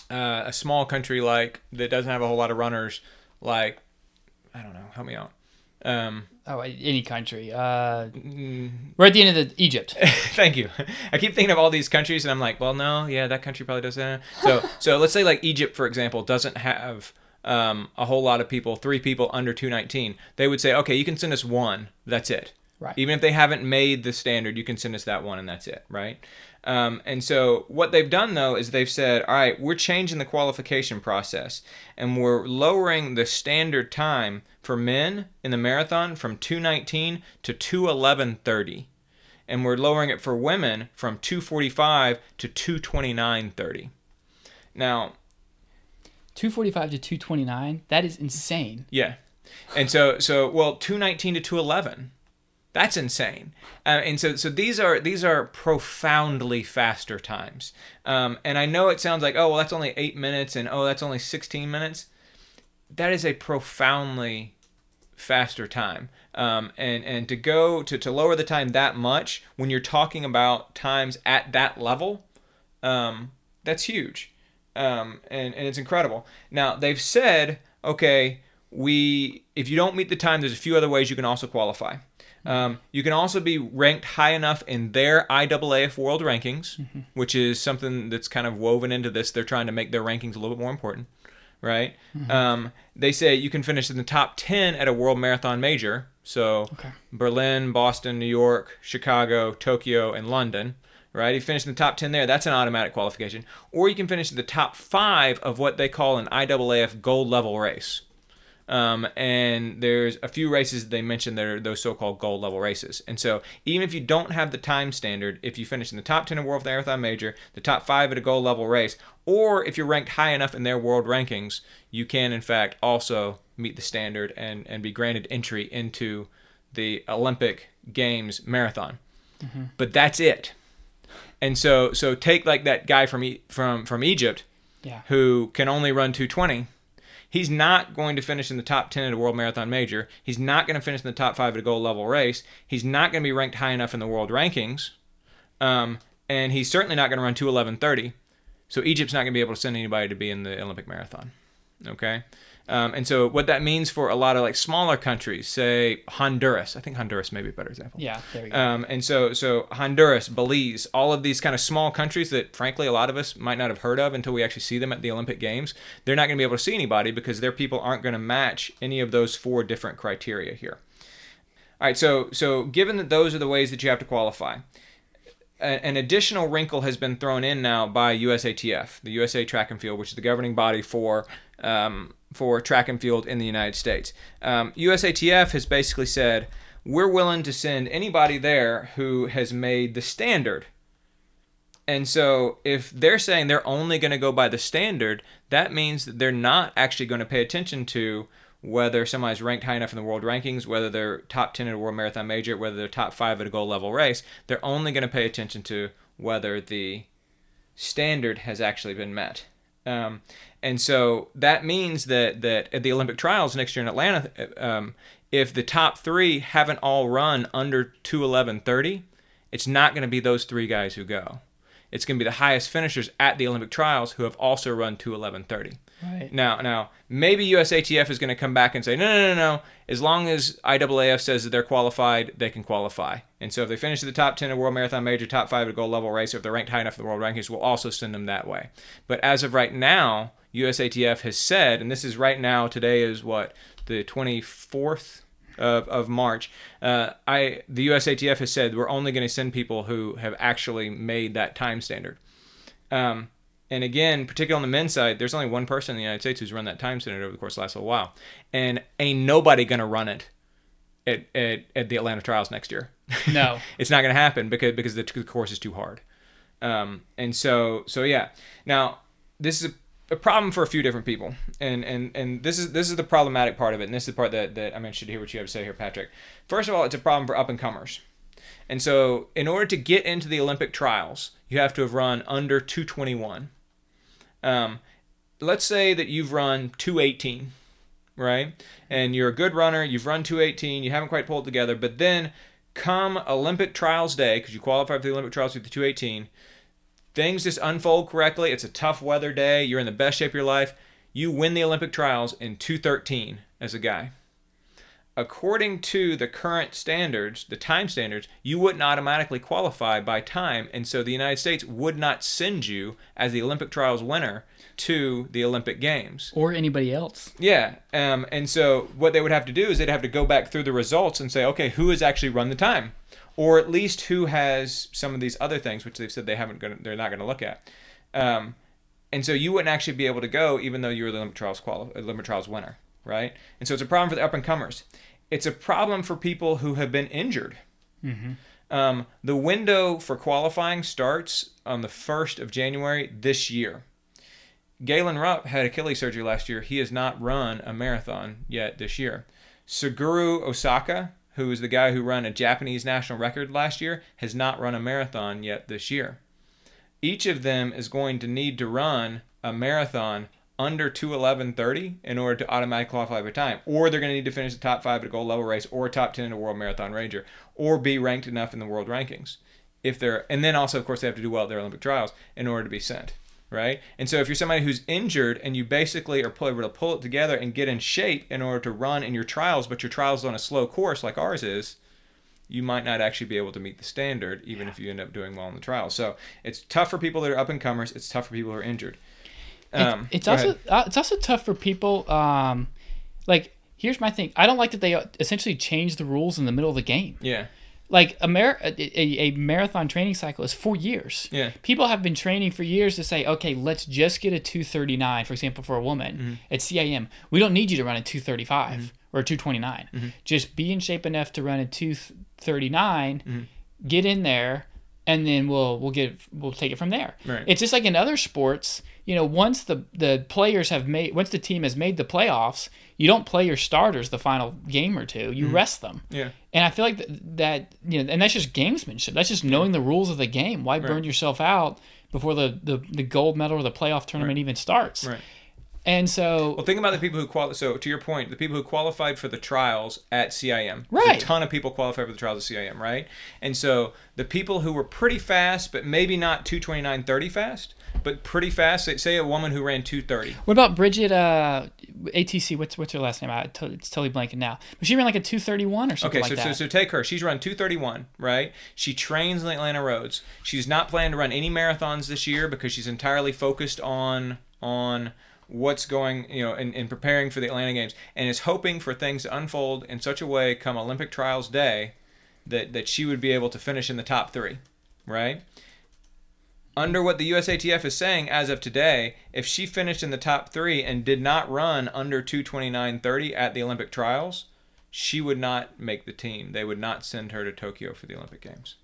uh, a small country like that doesn't have a whole lot of runners like I don't know help me out. Um,
Oh, any country. Uh,
mm,
we're at the end of the Egypt. [laughs]
thank you. I keep thinking of all these countries and I'm like well no yeah that country probably doesn't. So so let's say like Egypt for example doesn't have um, a whole lot of people three people under 219 they would say okay you can send us one. That's it
Right.
Even if they haven't made the standard, you can send us that one and that's it, right? Um, and so what they've done though is they've said, all right, we're changing the qualification process and we're lowering the standard time for men in the marathon from 219 to 211.30. And we're lowering it for women from 245 to 229.30. Now,
245 to 229. That is insane.
Yeah. And so so well 219 to 211. That's insane. Uh, and so so these are these are profoundly faster times. Um, and I know it sounds like oh well that's only 8 minutes and oh that's only 16 minutes. That is a profoundly faster time. Um, and and to go to, to lower the time that much when you're talking about times at that level, um, that's huge, um, and and it's incredible. Now they've said, okay, we if you don't meet the time, there's a few other ways you can also qualify. Um, you can also be ranked high enough in their IAAF World Rankings, which is something that's kind of woven into this. They're trying to make their rankings a little bit more important, right? Um, they say you can finish in the top 10 at a World Marathon Major. So
Okay.
Berlin, Boston, New York, Chicago, Tokyo, and London. Right, you finish in the top ten there, that's an automatic qualification. Or you can finish in the top five of what they call an IAAF gold level race. Um, and there's a few races that they mentioned that are those so-called gold level races. And so even if you don't have the time standard, if you finish in the top 10 of World Marathon Major, the top five at a gold level race, or if you're ranked high enough in their world rankings, you can in fact also meet the standard and, and be granted entry into the Olympic Games marathon. But that's it. And so so take like that guy from E- from from Egypt
Yeah.
who can only run 220 he's not going to finish in the top 10 at a world marathon major. He's not going to finish in the top 5 at a gold level race. He's not going to be ranked high enough in the world rankings. Um, and he's certainly not going to run 211.30 so egypt's not going to be able to send anybody to be in the olympic marathon. Okay um, and so what that means for a lot of like smaller countries say honduras i think honduras may be a better example
Yeah. There we go.
um, and so, so Honduras, Belize, all of these kind of small countries that, frankly, a lot of us might not have heard of until we actually see them at the Olympic Games. They're not going to be able to see anybody because their people aren't going to match any of those four different criteria here. All right, so so given that those are the ways that you have to qualify, an additional wrinkle has been thrown in now by USATF, the USA Track and Field, which is the governing body for um, for track and field in the United States. Um, USATF has basically said we're willing to send anybody there who has made the standard. And so, if they're saying they're only going to go by the standard, that means that they're not actually going to pay attention to whether somebody's ranked high enough in the world rankings, whether they're top 10 at a world marathon major, whether they're top 5 at a gold level race. They're only going to pay attention to whether the standard has actually been met. Um, and so that means that, that at the Olympic trials next year in Atlanta, um, if the top three haven't all run under 211.30, it's not going to be those three guys who go. It's going to be the highest finishers at the Olympic trials who have also run 211.30.
Right.
Now, now maybe USATF is going to come back and say, no, no, no, no. As long as IAAF says that they're qualified, they can qualify. And so if they finish at the top 10 of World Marathon Major, top five at a gold level race, or if they're ranked high enough in the world rankings, we'll also send them that way. But as of right now, USATF has said, and this is right now, today is what, the 24th of, of March, uh, I the USATF has said we're only going to send people who have actually made that time standard. Um, and again, particularly on the men's side, there's only one person in the United States who's run that time standard over the course of the last little while, and ain't nobody going to run it at, at, at the Atlanta trials next year.
No. [laughs]
it's not going to happen because because the, the course is too hard. Um, and so so yeah. Now this is a, a problem for a few different people, and and and this is this is the problematic part of it, and this is the part that that I'm interested to hear what you have to say here, Patrick. First of all, it's a problem for up and comers. And so, in order to get into the Olympic trials, you have to have run under 221. Um, let's say that you've run 218, right? And you're a good runner, you've run 218, you haven't quite pulled together, but then come Olympic trials day, because you qualify for the Olympic trials with the 218, things just unfold correctly. It's a tough weather day, you're in the best shape of your life. You win the Olympic trials in 213 as a guy according to the current standards, the time standards, you wouldn't automatically qualify by time, and so the United States would not send you as the Olympic trials winner to the Olympic Games.
Or anybody else.
Yeah, um, and so what they would have to do is they'd have to go back through the results and say, okay, who has actually run the time, or at least who has some of these other things, which they've said they haven't gonna, they're not going to look at. Um, and so you wouldn't actually be able to go, even though you were the Olympic trials quali- Olympic trials winner right? And so it's a problem for the up and comers. It's a problem for people who have been injured.
Mm-hmm.
Um, the window for qualifying starts on the 1st of January this year. Galen Rupp had Achilles surgery last year. He has not run a marathon yet this year. Suguru Osako, who is the guy who ran a Japanese national record last year, has not run a marathon yet this year. Each of them is going to need to run a marathon under 211.30 in order to automatically qualify for time. Or they're going to need to finish the top five at a gold level race or top 10 in a world marathon ranger or be ranked enough in the world rankings. If they're, and then also, of course, they have to do well at their Olympic trials in order to be sent. Right? And so if you're somebody who's injured and you basically are able to pull it together and get in shape in order to run in your trials, but your trials on a slow course like ours is, you might not actually be able to meet the standard even if you end up doing well in the trials. So it's tough for people that are up and comers. It's tough for people who are injured. Um,
it's
go
also uh, it's also tough for people. Um, like here's my thing. I don't like that they uh, essentially change the rules in the middle of the game.
yeah,
Like a, mar- a, a, marathon training cycle is four years.
yeah,
People have been training for years to say, okay, let's just get a 239, for example, for a woman
Mm-hmm.
at CIM. We don't need you to run a 235 or a 229.
Mm-hmm.
Just be in shape enough to run a 239,
Mm-hmm.
get in there, and then we'll we'll get we'll take it from there.
Right.
It's just like in other sports, you know, once the the players have made once the team has made the playoffs, you don't play your starters the final game or two. You mm-hmm. rest them.
yeah.
And I feel like that, that you know, and that's just gamesmanship. That's just knowing the rules of the game. Why burn yourself out before the, the, the gold medal or the playoff tournament even starts?
Right.
And so,
Well, think about the people who quali- So, to your point, the people who qualified for the trials at CIM.
Right.
There's a ton of people qualified for the trials at CIM, right? And so the people who were pretty fast, but maybe not 229.30 fast, but pretty fast. Say, say a woman who ran 230.
what about Bridget uh, ATC? What's what's her last name? I, it's totally blanking now. But she ran like a two thirty one or something
Okay,
like
so, so
that.
so take her. She's run 231, right? She trains in the Atlanta roads. She's not planning to run any marathons this year because she's entirely focused on on what's going, you know, in, in preparing for the Atlanta Games, and is hoping for things to unfold in such a way come Olympic trials day that that she would be able to finish in the top three. right? Under what the USATF is saying as of today, if she finished in the top three and did not run under 229.30 at the Olympic trials, she would not make the team. They would not send her to Tokyo for the Olympic Games.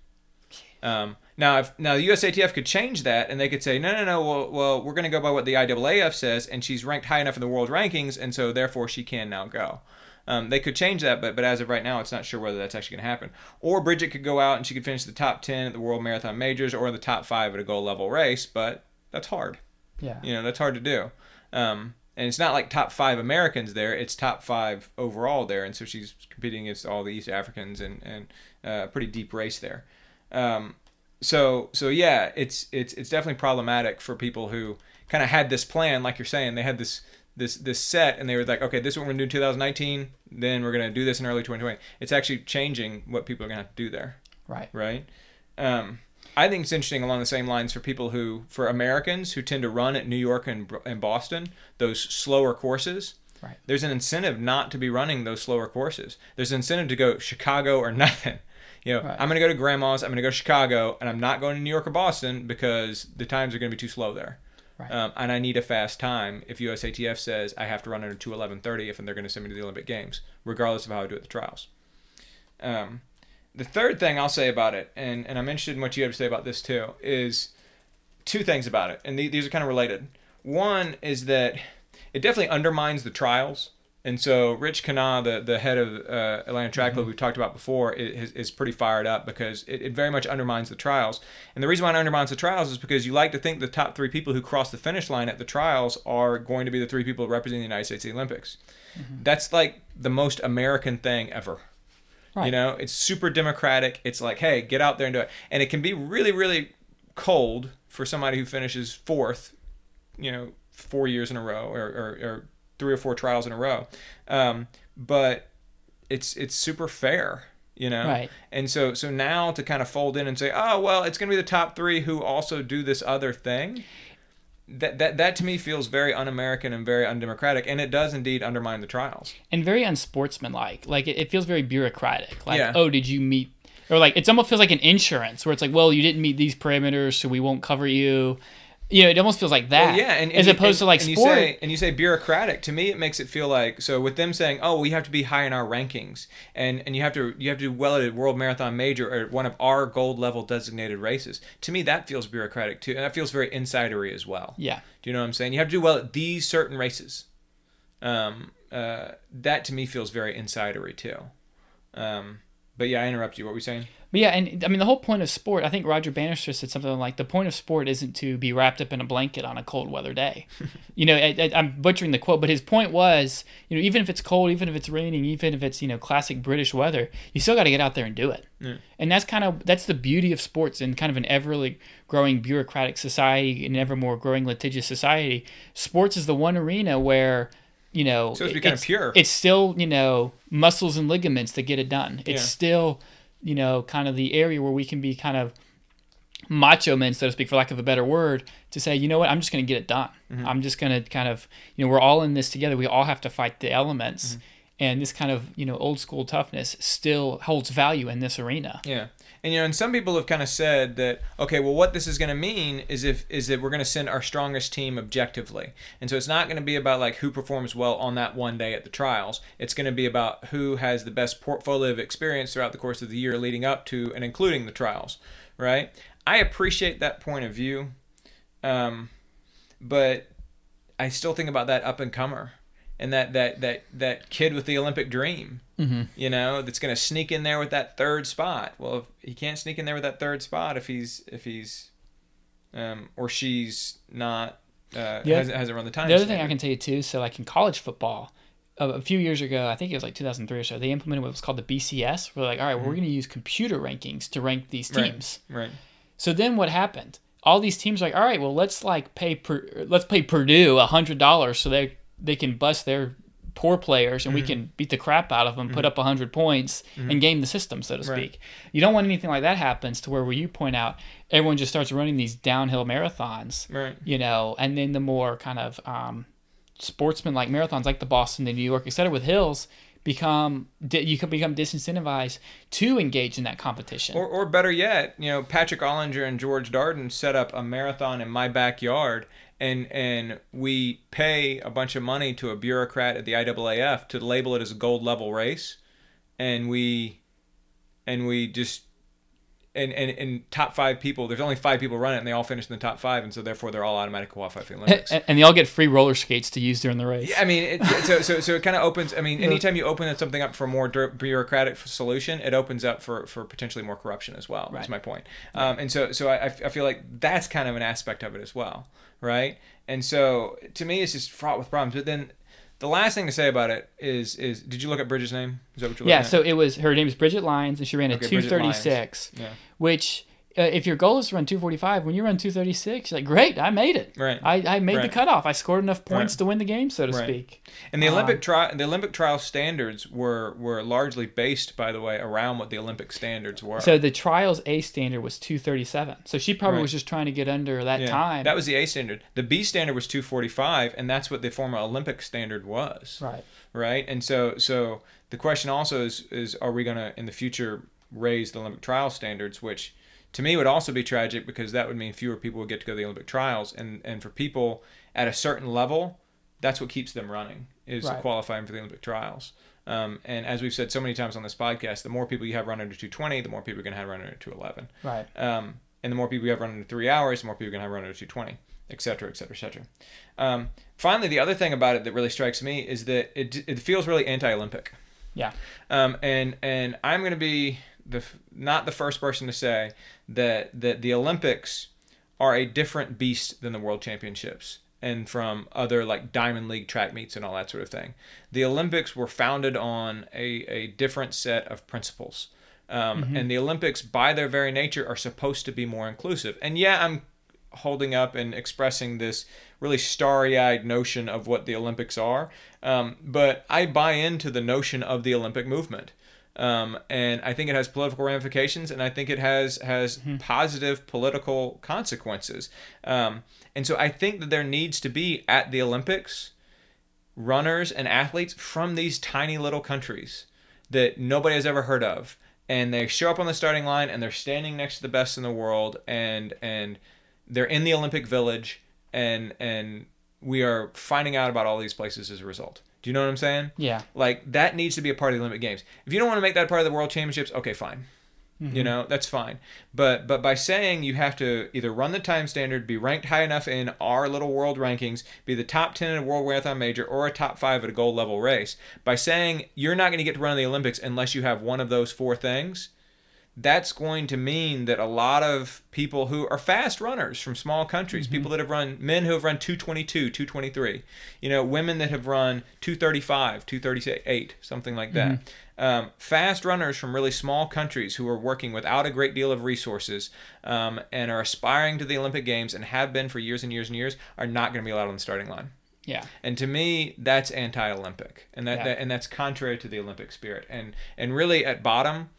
Um, now, if now the USATF could change that, and they could say, no, no, no. Well, well, we're going to go by what the IAAF says, and she's ranked high enough in the world rankings, and so therefore she can now go. Um, they could change that, but but as of right now, it's not sure whether that's actually going to happen. Or Bridget could go out and she could finish the top ten at the World Marathon Majors, or the top five at a goal level race. But that's hard.
Yeah.
You know, that's hard to do. Um, and it's not like top five Americans there; it's top five overall there. And so she's competing against all the East Africans and and uh, a pretty deep race there. Um, so so yeah, it's it's it's definitely problematic for people who kind of had this plan, like you're saying, they had this this this set, and they were like, okay, this is what we're gonna do in 2019. Then we're gonna do this in early 2020. It's actually changing what people are gonna have to do there,
Right.
right? Um, I think it's interesting along the same lines for people who, for Americans who tend to run at New York and, and Boston, those slower courses.
Right.
There's an incentive not to be running those slower courses. There's an incentive to go Chicago or [laughs] nothing. You know,
Right.
I'm going to go to Grandma's, I'm going to go to Chicago, and I'm not going to New York or Boston because the times are going to be too slow there.
Right.
Um, and I need a fast time if USATF says I have to run under 211.30 if they're going to send me to the Olympic Games, regardless of how I do at the trials. Um, the third thing I'll say about it, and, and I'm interested in what you have to say about this too, is two things about it, and the- these are kind of related. One is that it definitely undermines the trials. And so Rich Kenah, the, the head of uh, Atlanta Track Club, we've talked about before, is, is pretty fired up because it, it very much undermines the trials. And the reason why it undermines the trials is because you like to think the top three people who cross the finish line at the trials are going to be the three people representing the United States at the Olympics. That's like the most American thing ever. You know, it's super democratic. It's like, hey, get out there and do it. And it can be really, really cold for somebody who finishes fourth, you know, four years in a row or, or, or three or four trials in a row. Um, but it's it's super fair, you know.
Right.
And so so now to kind of fold in and say, oh well, it's going to be the top three who also do this other thing. That, that that to me feels very un-American and very undemocratic, and it does indeed undermine the trials.
and very unsportsmanlike. Like it, it feels very bureaucratic. Like,
Yeah.
oh, did you meet? Or like it almost feels like an insurance where it's like, well, you didn't meet these parameters, so we won't cover you. You know, it almost feels like that.
Well, yeah, and, and
as
you-
opposed
and-
to like
and
sport.
You say, and you say bureaucratic. To me, it makes it feel like so. With them saying, "Oh, we have to be high in our rankings," and and you have to you have to do well at a world marathon major or one of our gold level designated races. To me, that feels bureaucratic too, and that feels very insidery as well.
yeah,
Do you know what I'm saying? You have to do well at these certain races. Um, uh, that to me feels very insidery too. Um, but yeah, I interrupt you. What were we saying?
But yeah, and I mean the whole point of sport. I think Roger Bannister said something like, "The point of sport isn't to be wrapped up in a blanket on a cold weather day." [laughs] you know, I, I, I'm butchering the quote, but his point was, you know, even if it's cold, even if it's raining, even if it's you know classic British weather, you still got to get out there and do it. And that's kind of that's the beauty of sports in kind of an ever growing bureaucratic society, an ever more growing litigious society. Sports is the one arena where you know
So it's
it's,
pure.
It's still you know muscles and ligaments that get it done. It's
Yeah.
still you know kind of the area where we can be kind of macho men, so to speak, for lack of a better word, to say, you know what, I'm just going to get it done.
Mm-hmm.
I'm just going to kind of, you know, we're all in this together. We all have to fight the elements.
Mm-hmm.
And this kind of, you know, old school toughness still holds value in this arena.
Yeah. And you know, and some people have kind of said that okay, well, what this is going to mean is if is that we're going to send our strongest team objectively, and so it's not going to be about like who performs well on that one day at the trials. It's going to be about who has the best portfolio of experience throughout the course of the year leading up to and including the trials, right? I appreciate that point of view, um, but I still think about that up and comer and that that that that kid with the Olympic dream
Mm-hmm.
you know, that's going to sneak in there with that third spot. Well, if he can't sneak in there with that third spot if he's if he's um, or she's not uh,
Yeah.
hasn't, hasn't run the time.
The other thing I can tell you too, so like in college football, a, a few years ago, I think it was like 2003 or so, they implemented what was called the BCS. We're like, all right, well, we're going to use computer rankings to rank these
Mm-hmm. Right.
teams.
right,
So then what happened? All these teams are like, all right, well, let's like pay per, let's pay Purdue a hundred dollars so they they can bust their poor players and we
Mm-hmm.
can beat the crap out of them, put up a hundred points, and game the system, so to speak.
Right.
You don't want anything like that happens to where where you point out everyone just starts running these downhill marathons,
right,
you know, and then the more kind of um, sportsman like marathons like the Boston, the New York, et cetera, with hills become you can become disincentivized to engage in that competition.
Or, or better yet, you know, Patrick Ollinger and George Darden set up a marathon in my backyard, and and we pay a bunch of money to a bureaucrat at the IAAF to label it as a gold level race, and we, and we just. And, and, and top five people, there's only five people running it, and they all finish in the top five, and so therefore they're all automatic qualified for the Olympics.
and, and they all get free roller skates to use during the race.
Yeah, I mean, it, so so so it kind of opens. I mean, [laughs] anytime you open something up for a more bureaucratic solution, it opens up for, for potentially more corruption as well.
Right.
Is my point. Um, and so so I, I feel like that's kind of an aspect of it as well, right? And so to me, it's just fraught with problems. But then the last thing to say about it is is did you look at Bridget's name? Is that what you're
Yeah,
looking at?
so it was her name is Bridget Lyons, and she ran a
Okay,
two
Bridget
thirty
Lyons.
six,
Yeah.
which. Uh, if your goal is to run 245, when you run 236, you're like, great, I made it.
Right.
I, I made the cutoff. I scored enough points
Right.
to win the game, so to
Right.
speak.
And the
Um,
Olympic trial, the Olympic trial standards were were largely based, by the way, around what the Olympic standards were.
So the trials A standard was 237. So she probably
Right.
was just trying to get under that
Yeah,
time.
That was the A standard. The B standard was 245, and that's what the former Olympic standard was.
right.
Right. And so, so the question also is, is are we going to in the future raise the Olympic trial standards, which to me would also be tragic because that would mean fewer people would get to go to the Olympic trials, and and for people at a certain level, that's what keeps them running is
Right.
qualifying for the Olympic trials. Um, and as we've said so many times on this podcast, the more people you have run under 220, the more people you're going to have run under 211.
Right.
Um, and the more people you have running in three hours, the more people you're going to have running under 220, et cetera, et cetera, et cetera. Um, finally, the other thing about it that really strikes me is that it, it feels really anti-Olympic.
Yeah.
Um, and and I'm going to be the not the first person to say that that the Olympics are a different beast than the World Championships and from other like Diamond League track meets and all that sort of thing. The Olympics were founded on a, a different set of principles. Um, And the Olympics, by their very nature, are supposed to be more inclusive. And yeah, I'm holding up and expressing this really starry-eyed notion of what the Olympics are. Um, but I buy into the notion of the Olympic movement. Um, and I think it has political ramifications, and I think it has has positive political consequences. Um, and so I think that there needs to be at the Olympics runners and athletes from these tiny little countries that nobody has ever heard of and they show up on the starting line and they're standing next to the best in the world and and they're in the Olympic Village and and we are finding out about all these places as a result. Do you know what I'm saying?
Yeah.
Like that needs to be a part of the Olympic Games. If you don't want to make that part of the World Championships, okay, fine. You mm-hmm. know, that's fine. But but by saying you have to either run the time standard, be ranked high enough in our little world rankings, be the top 10 in a world marathon major or a top 5 at a gold level race, by saying you're not going to get to run in the Olympics unless you have one of those four things, that's going to mean that a lot of people who are fast runners from small countries, people that have run, men who have run 222, 223, you know, women that have run 235, 238, something like that. Um, fast runners from really small countries who are working without a great deal of resources um, and are aspiring to the Olympic Games and have been for years and years and years are not going to be allowed on the starting line.
Yeah.
And to me, that's anti-Olympic, and that,
Yeah.
that and that's contrary to the Olympic spirit. And and really, at bottom,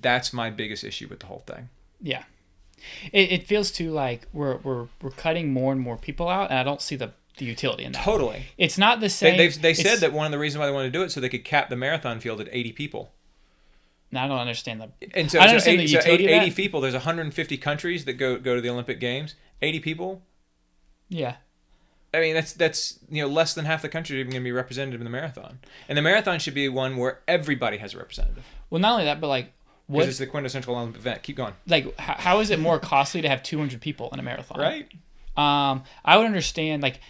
that's my biggest issue with the whole thing.
Yeah. It, it feels too like we're, we're we're cutting more and more people out, and I don't see the, the utility in that.
Totally.
It's not the same.
they've, they said that one of the reasons why they wanted to do it so they could cap the marathon field at 80 people.
No, I don't understand the.
And so,
I don't
so
understand
80,
the utility of
80
that.
people, there's 150 countries that go go to the Olympic Games. 80 people.
Yeah.
I mean, that's that's you know less than half the country are even going to be represented in the marathon. And the marathon should be one where everybody has a representative
Well, not only that, but like, what?
it's the quintessential Olympic event. Keep going.
Like, how, how is it more costly to have 200 people in a marathon?
Right.
Um, I would understand like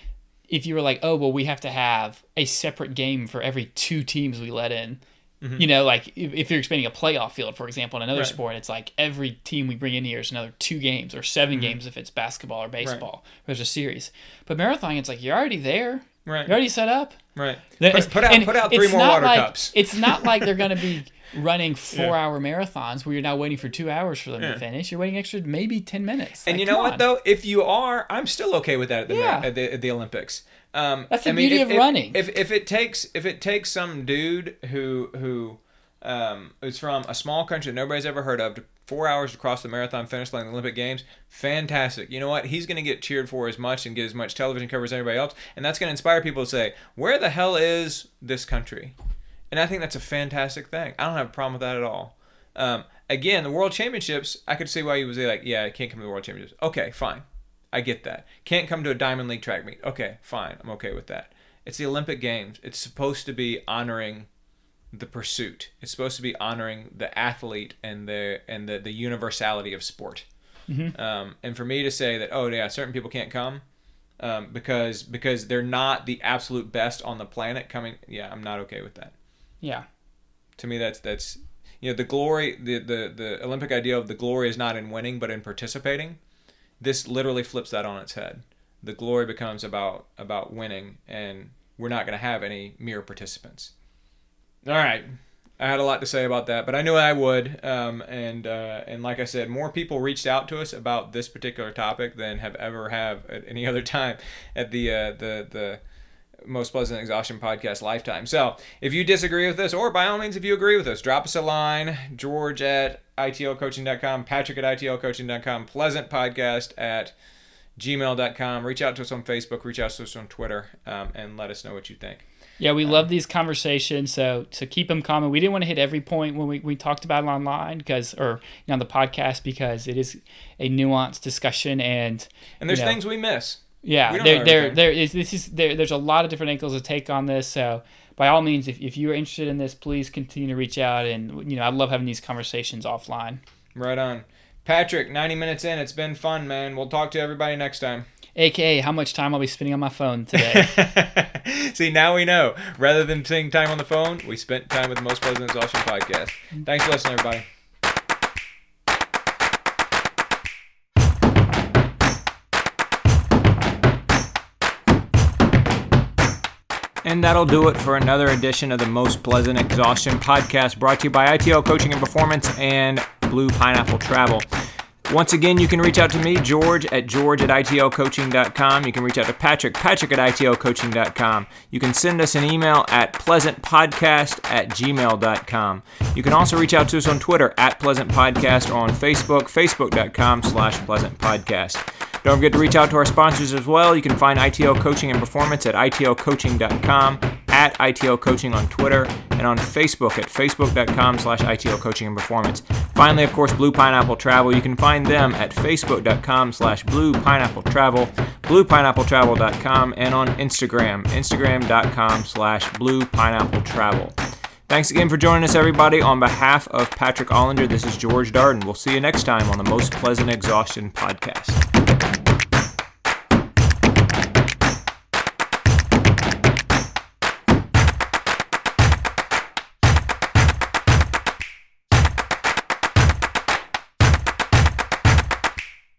if you were like, oh well, we have to have a separate game for every two teams we let in. You know, like if, if you're expanding a playoff field, for example, in another
Mm-hmm. Right.
sport, it's like every team we bring in here is another two games or 7
Mm-hmm.
games if it's basketball or baseball. There's a series, but marathon, it's like you're already there.
Right.
You're already set up.
Right. Put, put out put out three more water
like-
cups.
It's not like they're going to be [laughs] running four hour marathons where you're now waiting for two hours for them
Yeah.
to finish. You're waiting extra maybe 10 minutes.
And
Like,
you know what
on.
though? If you are, I'm still okay with that at the
Yeah.
at the, at the Olympics. Um,
That's the
I mean,
beauty
if,
of
if-
running.
If, if it takes if it takes some dude who who um, is from a small country that nobody's ever heard of to four hours to cross the marathon finish line of the Olympic Games, fantastic. You know what? He's going to get cheered for as much and get as much television coverage as anybody else, and that's going to inspire people to say, "Where the hell is this country?" And I think that's a fantastic thing. I don't have a problem with that at all. Um, again, the World Championships, I could see why he was like, yeah, I can't come to the World Championships. Okay, fine, I get that. Can't come to a Diamond League track meet. Okay, fine, I'm okay with that. It's the Olympic Games. It's supposed to be honoring the pursuit. It's supposed to be honoring the athlete and the and the, the universality of sport. Mm-hmm. Um, and for me to say that, oh yeah, certain people can't come um, because because they're not the absolute best on the planet coming, yeah, I'm not okay with that.
Yeah.
To me, that's that's you know the glory, the the the Olympic idea of the glory is not in winning but in participating. This literally flips that on its head. The glory becomes about about winning, and we're not going to have any mere participants. All right, I had a lot to say about that, but I knew I would. Um, and uh, and like I said, more people reached out to us about this particular topic than have ever have at any other [laughs] time at the uh, the the most pleasant exhaustion podcast lifetime. So if you disagree with this, or by all means, if you agree with us, drop us a line. George at itlcoaching.com, Patrick at itlcoaching.com, pleasant podcast at gmail.com. Reach out to us on Facebook, reach out to us on Twitter, um, and let us know what you think.
Yeah, we love these conversations. So to keep them coming, we didn't want to hit every point when we, we talked about it online because, or you know, on the podcast because it is a nuanced discussion and
and there's
you know,
things we miss.
Yeah, there, there, there is this is there. There's a lot of different angles to take on this. So by all means, if, if you're interested in this, please continue to reach out. And you know, I love having these conversations offline.
Right on, Patrick. 90 minutes in, it's been fun, man. We'll talk to everybody next time.
AKA how much time I'll be spending on my phone today. [laughs]
See, now we know. Rather than spending time on the phone, we spent time with the Most Pleasant Exhaustion podcast. Thanks for listening, everybody. And that'll do it for another edition of the Most Pleasant Exhaustion podcast brought to you by ITL Coaching and Performance and Blue Pineapple Travel. Once again, you can reach out to me, George, at george at itlcoaching.com. You can reach out to Patrick, patrick at itlcoaching.com. You can send us an email at pleasantpodcast at gmail.com. You can also reach out to us on Twitter at pleasantpodcast on Facebook, facebook.com slash pleasantpodcast. Don't forget to reach out to our sponsors as well. You can find ITL Coaching and Performance at itlcoaching.com, at ITL Coaching on Twitter, and on Facebook at facebook.com slash ITL Coaching and Performance. Finally, of course, Blue Pineapple Travel. You can find them at facebook.com slash Blue Pineapple Travel, bluepineappletravel.com, and on Instagram, instagram.com slash Blue Pineapple Travel. Thanks again for joining us, everybody. On behalf of Patrick Ollinger, this is George Darden. We'll see you next time on the Most Pleasant Exhaustion podcast.